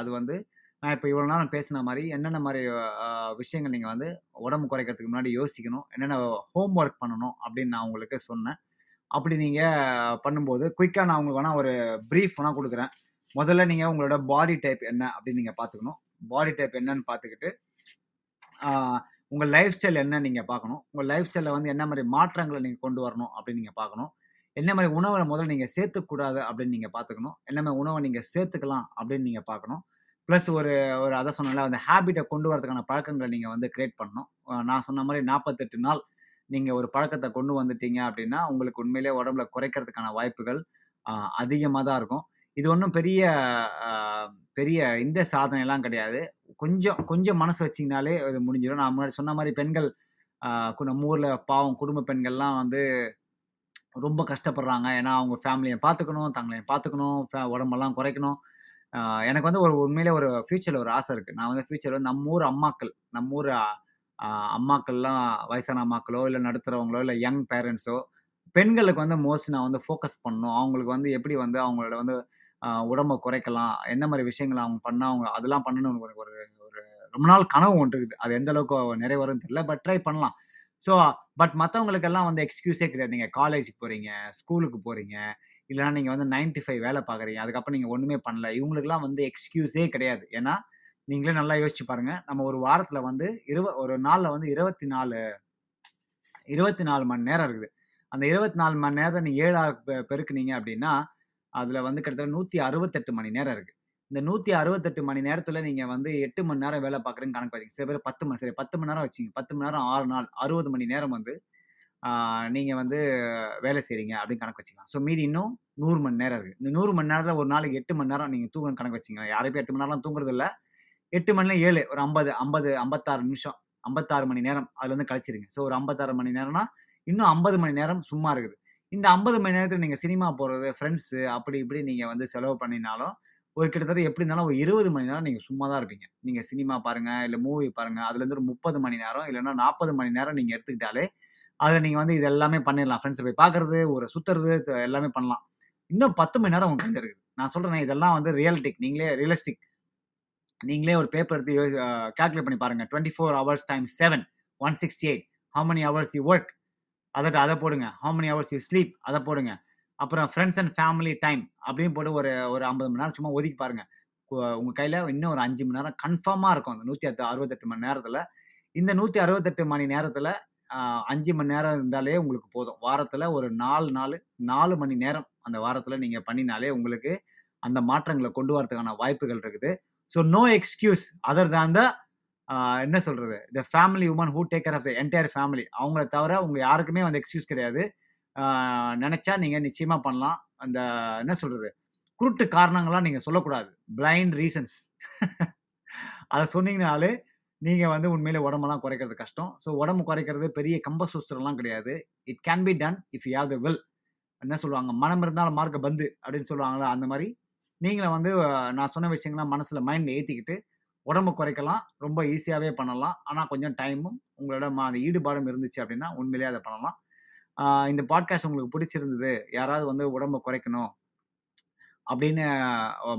அது வந்து நான் இப்போ இவ்வளோ நேரம் பேசின மாதிரி என்னென்ன மாதிரி விஷயங்கள் நீங்கள் வந்து உடம்பு குறைக்கிறதுக்கு முன்னாடி யோசிக்கணும். என்னென்ன ஹோம் ஒர்க் பண்ணணும் அப்படின்னு நான் உங்களுக்கு சொன்னேன். அப்படி நீங்கள் பண்ணும்போது குயிக்காக நான் உங்களுக்கு வேணா ஒரு ப்ரீஃப் வேணால் கொடுக்குறேன் முதல்ல நீங்கள் உங்களோட பாடி டைப் என்ன அப்படின்னு நீங்கள் பார்த்துக்கணும். பாடி டைப் என்னன்னு பார்த்துக்கிட்டு, உங்கள் லைஃப் ஸ்டைல் என்ன நீங்கள் பார்க்கணும். உங்கள் லைஃப் ஸ்டைலில் வந்து என்ன மாதிரி மாற்றங்களை நீங்கள் கொண்டு வரணும் அப்படின்னு நீங்கள் பார்க்கணும். என்ன மாதிரி உணவை முதல்ல நீங்கள் சேர்த்துக்கூடாது அப்படின்னு நீங்கள் பார்த்துக்கணும். என்ன மாதிரி உணவை நீங்கள் சேர்த்துக்கலாம் அப்படின்னு நீங்கள் பார்க்கணும். ப்ளஸ் ஒரு ஒரு அதை சொன்னால அந்த ஹேபிட்டை கொண்டு வரதுக்கான பழக்கங்களை நீங்கள் வந்து கிரியேட் பண்ணணும். நான் சொன்ன மாதிரி நாற்பத்தெட்டு நாள் நீங்கள் ஒரு பழக்கத்தை கொண்டு வந்துட்டீங்க அப்படின்னா, உங்களுக்கு உண்மையிலேயே உடம்புல குறைக்கிறதுக்கான வாய்ப்புகள் அதிகமாக தான் இருக்கும். இது ஒன்றும் பெரிய பெரிய இந்த சாதனைலாம் கிடையாது. கொஞ்சம் கொஞ்சம் மனசு வச்சிங்கனாலே இது முடிஞ்சிடும் நான் முன்னாடி சொன்ன மாதிரி பெண்கள் நம்ம ஊரில் பாவம் குடும்ப பெண்கள்லாம் வந்து ரொம்ப கஷ்டப்படுறாங்க. ஏன்னா, அவங்க ஃபேமிலியை பார்த்துக்கணும், தங்களையும் பார்த்துக்கணும், உடம்பெல்லாம் குறைக்கணும். எனக்கு வந்து ஒரு உண்மையிலே ஒரு ஃப்யூச்சரில் ஒரு ஆசை இருக்குது நான் வந்து ஃபியூச்சர்ல நம்ம ஊர் அம்மாக்கள், நம்ம ஊர் அம்மாக்கள்லாம் வயசான அம்மாக்களோ, இல்லை நடத்துகிறவங்களோ இல்லை யங் பேரண்ட்ஸோ, பெண்களுக்கு வந்து மோஸ்ட்லி நான் வந்து ஃபோக்கஸ் பண்ணணும். அவங்களுக்கு வந்து எப்படி வந்து அவங்களோட வந்து உடம்பை குறைக்கலாம்? என்ன மாதிரி விஷயங்கள் அவங்க பண்ணால் அவங்க அதெல்லாம் பண்ணணும்னு ஒரு ஒரு ஒரு ரொம்ப நாள் கனவு ஒன்று இருக்குது. அது எந்த அளவுக்கு நிறைவேறும்னு தெரியல. பட் ட்ரை பண்ணலாம். ஸோ பட் மற்றவங்களுக்கெல்லாம் வந்து எக்ஸ்கியூஸே கிடையாது. நீங்கள் காலேஜுக்கு போகிறீங்க ஸ்கூலுக்கு போகிறீங்க இல்லைன்னா நீங்கள் வந்து 9 டூ 5 வேலை பார்க்குறீங்க. அதுக்கப்புறம் நீங்கள் ஒன்றுமே பண்ணல. இவங்களுக்குலாம் வந்து எக்ஸ்கியூஸே கிடையாது. ஏன்னா, நீங்களே நல்லா யோசிச்சு பாருங்க. நம்ம ஒரு வாரத்தில் வந்து இருவ ஒரு நாளில் வந்து 24 24 மணி நேரம் இருக்குது. அந்த 24 மணி நேரத்தை நீங்கள் ஏழாக பெருக்குனீங்க அப்படின்னா, அதில் வந்து கிட்டத்தட்ட 168 மணி நேரம் இருக்குது இந்த 168 மணி நேரத்தில் நீங்கள் வந்து எட்டு மணி நேரம் வேலை பார்க்குறேன்னு கணக்கு வச்சிங்க சில பேர் 10 மணி சரி 10 மணி நேரம் வச்சிங்க பத்து மணி நேரம் ஆறு நாள் 60 மணி நேரம் வந்து நீங்கள் நீங்க வந்து வேலை செய்றீங்க அப்படின்னு கணக்கு வச்சுக்கலாம். ஸோ மீதி இன்னும் நூறு மணி நேரம் இருக்கு. இந்த நூறு மணி நேரத்தில் ஒரு நாளைக்கு எட்டு மணி நேரம் நீங்க தூங்குறன்னு கணக்கு வச்சுக்கங்களேன். யாரும் போய் 8 மணி நேரம்லாம் தூங்குறது இல்லை எட்டு மணில ஏழு ஒரு 50 50 56 நிமிஷம். 56 மணி நேரம் அதுலருந்து கழிச்சிருங்க. ஸோ ஒரு 56 மணி நேரம்னா, இன்னும் 50 மணி நேரம் சும்மா இருக்குது. இந்த 50 மணி நேரத்தில் நீங்க சினிமா போறது, ஃப்ரெண்ட்ஸு அப்படி இப்படி நீங்க வந்து செலவு பண்ணினாலும், ஒரு கிட்டத்தட்ட எப்படி இருந்தாலும் ஒரு 20 மணி நேரம் நீங்கள் சும்மா தான் இருப்பீங்க. நீங்கள் சினிமா பாருங்கள் இல்லை மூவி பாருங்க. அதுலேருந்து ஒரு 30 மணி நேரம் இல்லைன்னா நாற்பது மணி நேரம் நீங்கள் எடுத்துக்கிட்டாலே, அதில் நீங்கள் வந்து இது எல்லாமே பண்ணிடலாம். ஃப்ரெண்ட்ஸை போய் பார்க்குறது ஒரு சுற்றுறது எல்லாமே பண்ணலாம். இன்னும் 10 மணி நேரம் உங்களுக்கு கையில இருக்குது. நான் சொல்கிறேன் இதெல்லாம் வந்து ரியாலிட்டிக். நீங்களே ரியலிஸ்டிக். நீங்களே ஒரு பேப்பர் எடுத்து கால்குலேட் பண்ணி பாருங்க. 24 hours times 7 168 how many hours you work அதை அதை போடுங்க. How many hours you sleep அதை போடுங்க. அப்புறம் ஃப்ரெண்ட்ஸ் அண்ட் ஃபேமிலி டைம் அப்படின்னு போட்டு ஒரு ஒரு 50 மணி நேரம் சும்மா ஒதுக்கி பாருங்கள் உங்கள் கையில் இன்னும் ஒரு அஞ்சு மணி நேரம் கன்ஃபார்மாக இருக்கும். அந்த 168 மணி நேரத்தில் இந்த 168 மணி நேரத்தில் அஞ்சு மணி நேரம் இருந்தாலே உங்களுக்கு போதும். வாரத்தில் ஒரு நாலு நாலு நாலு மணி நேரம் அந்த வாரத்தில் நீங்கள் பண்ணினாலே உங்களுக்கு அந்த மாற்றங்களை கொண்டு வரதுக்கான வாய்ப்புகள் இருக்குது. ஸோ நோ எக்ஸ்கியூஸ் அதர் தான் த என்ன சொல்கிறது the family woman who take care of the entire family. அவங்கள தவிர உங்கள் யாருக்குமே வந்து எக்ஸ்கியூஸ் கிடையாது. நினச்சா நீங்கள் நிச்சயமாக பண்ணலாம். அந்த என்ன சொல்கிறது குருட்டு காரணங்களாம் நீங்கள் சொல்லக்கூடாது. Blind reasons. அதை சொன்னீங்கனாலே, நீங்கள் வந்து உண்மையிலே உடம்பெல்லாம் குறைக்கிறது கஷ்டம். ஸோ உடம்பு குறைக்கிறது பெரிய கம்ப சூஸ்திரம்லாம் கிடையாது. It can be done if you have the will. என்ன சொல்லுவாங்க? "மனம் இருந்தாலும் மார்க்க பந்து" அப்படின்னு சொல்லுவாங்களா அந்த மாதிரி நீங்களும் வந்து நான் சொன்ன விஷயங்கள்லாம் மனசில் மைண்டில் ஏற்றிக்கிட்டு உடம்ப குறைக்கலாம். ரொம்ப ஈஸியாகவே பண்ணலாம். ஆனால் கொஞ்சம் டைமும், உங்களோட ம அந்த ஈடுபாடும் இருந்துச்சு அப்படின்னா, உண்மையிலேயே அதை பண்ணலாம். இந்த பாட்காஸ்ட் உங்களுக்கு பிடிச்சிருந்தது, யாராவது வந்து உடம்பை குறைக்கணும் அப்படின்னு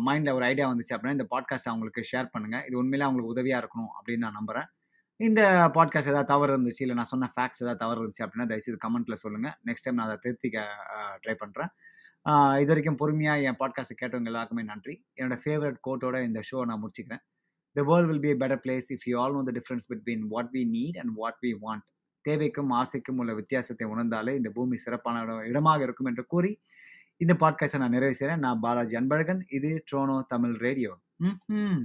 மைண்டில் ஒரு ஐடியா வந்துச்சு அப்படின்னா, இந்த பாட்காஸ்ட் அவங்களுக்கு ஷேர் பண்ணுங்க. இது உண்மையிலே அவங்களுக்கு உதவியாக இருக்கணும் அப்படின்னு நான் நம்புகிறேன் இந்த பாட்காஸ்ட் ஏதாவது தவறு இருந்துச்சு, இல்லை நான் சொன்ன ஃபேக்ட்ஸ் ஏதாவது தவறு இருந்துச்சு அப்படின்னா, தயவுசெய்து கமெண்ட்டில் சொல்லுங்கள் நெக்ஸ்ட் டைம் நான் அதை திருத்திக்க ட்ரை பண்ணுறேன் இது வரைக்கும் பொறுமையாக என் பாட்காஸ்ட்டை கேட்டவங்க எல்லாருக்குமே நன்றி. என்னோட ஃபேவரட் கோட்டோட இந்த ஷோ நான் முடிச்சுக்கிறேன். The world will be a better place if you all know the difference between what we need and what we want." தேவைக்கும், ஆசைக்கும் உள்ள வித்தியாசத்தை உணர்ந்தாலே இந்த பூமி சிறப்பான இடமாக இருக்கும் என்று கூறி, இந்த பாட்காஸ்டை நான் நிறைவு செய்றேன். நான் பாலாஜி அன்பழகன். இது ட்ரோனோ தமிழ் ரேடியோ. ம்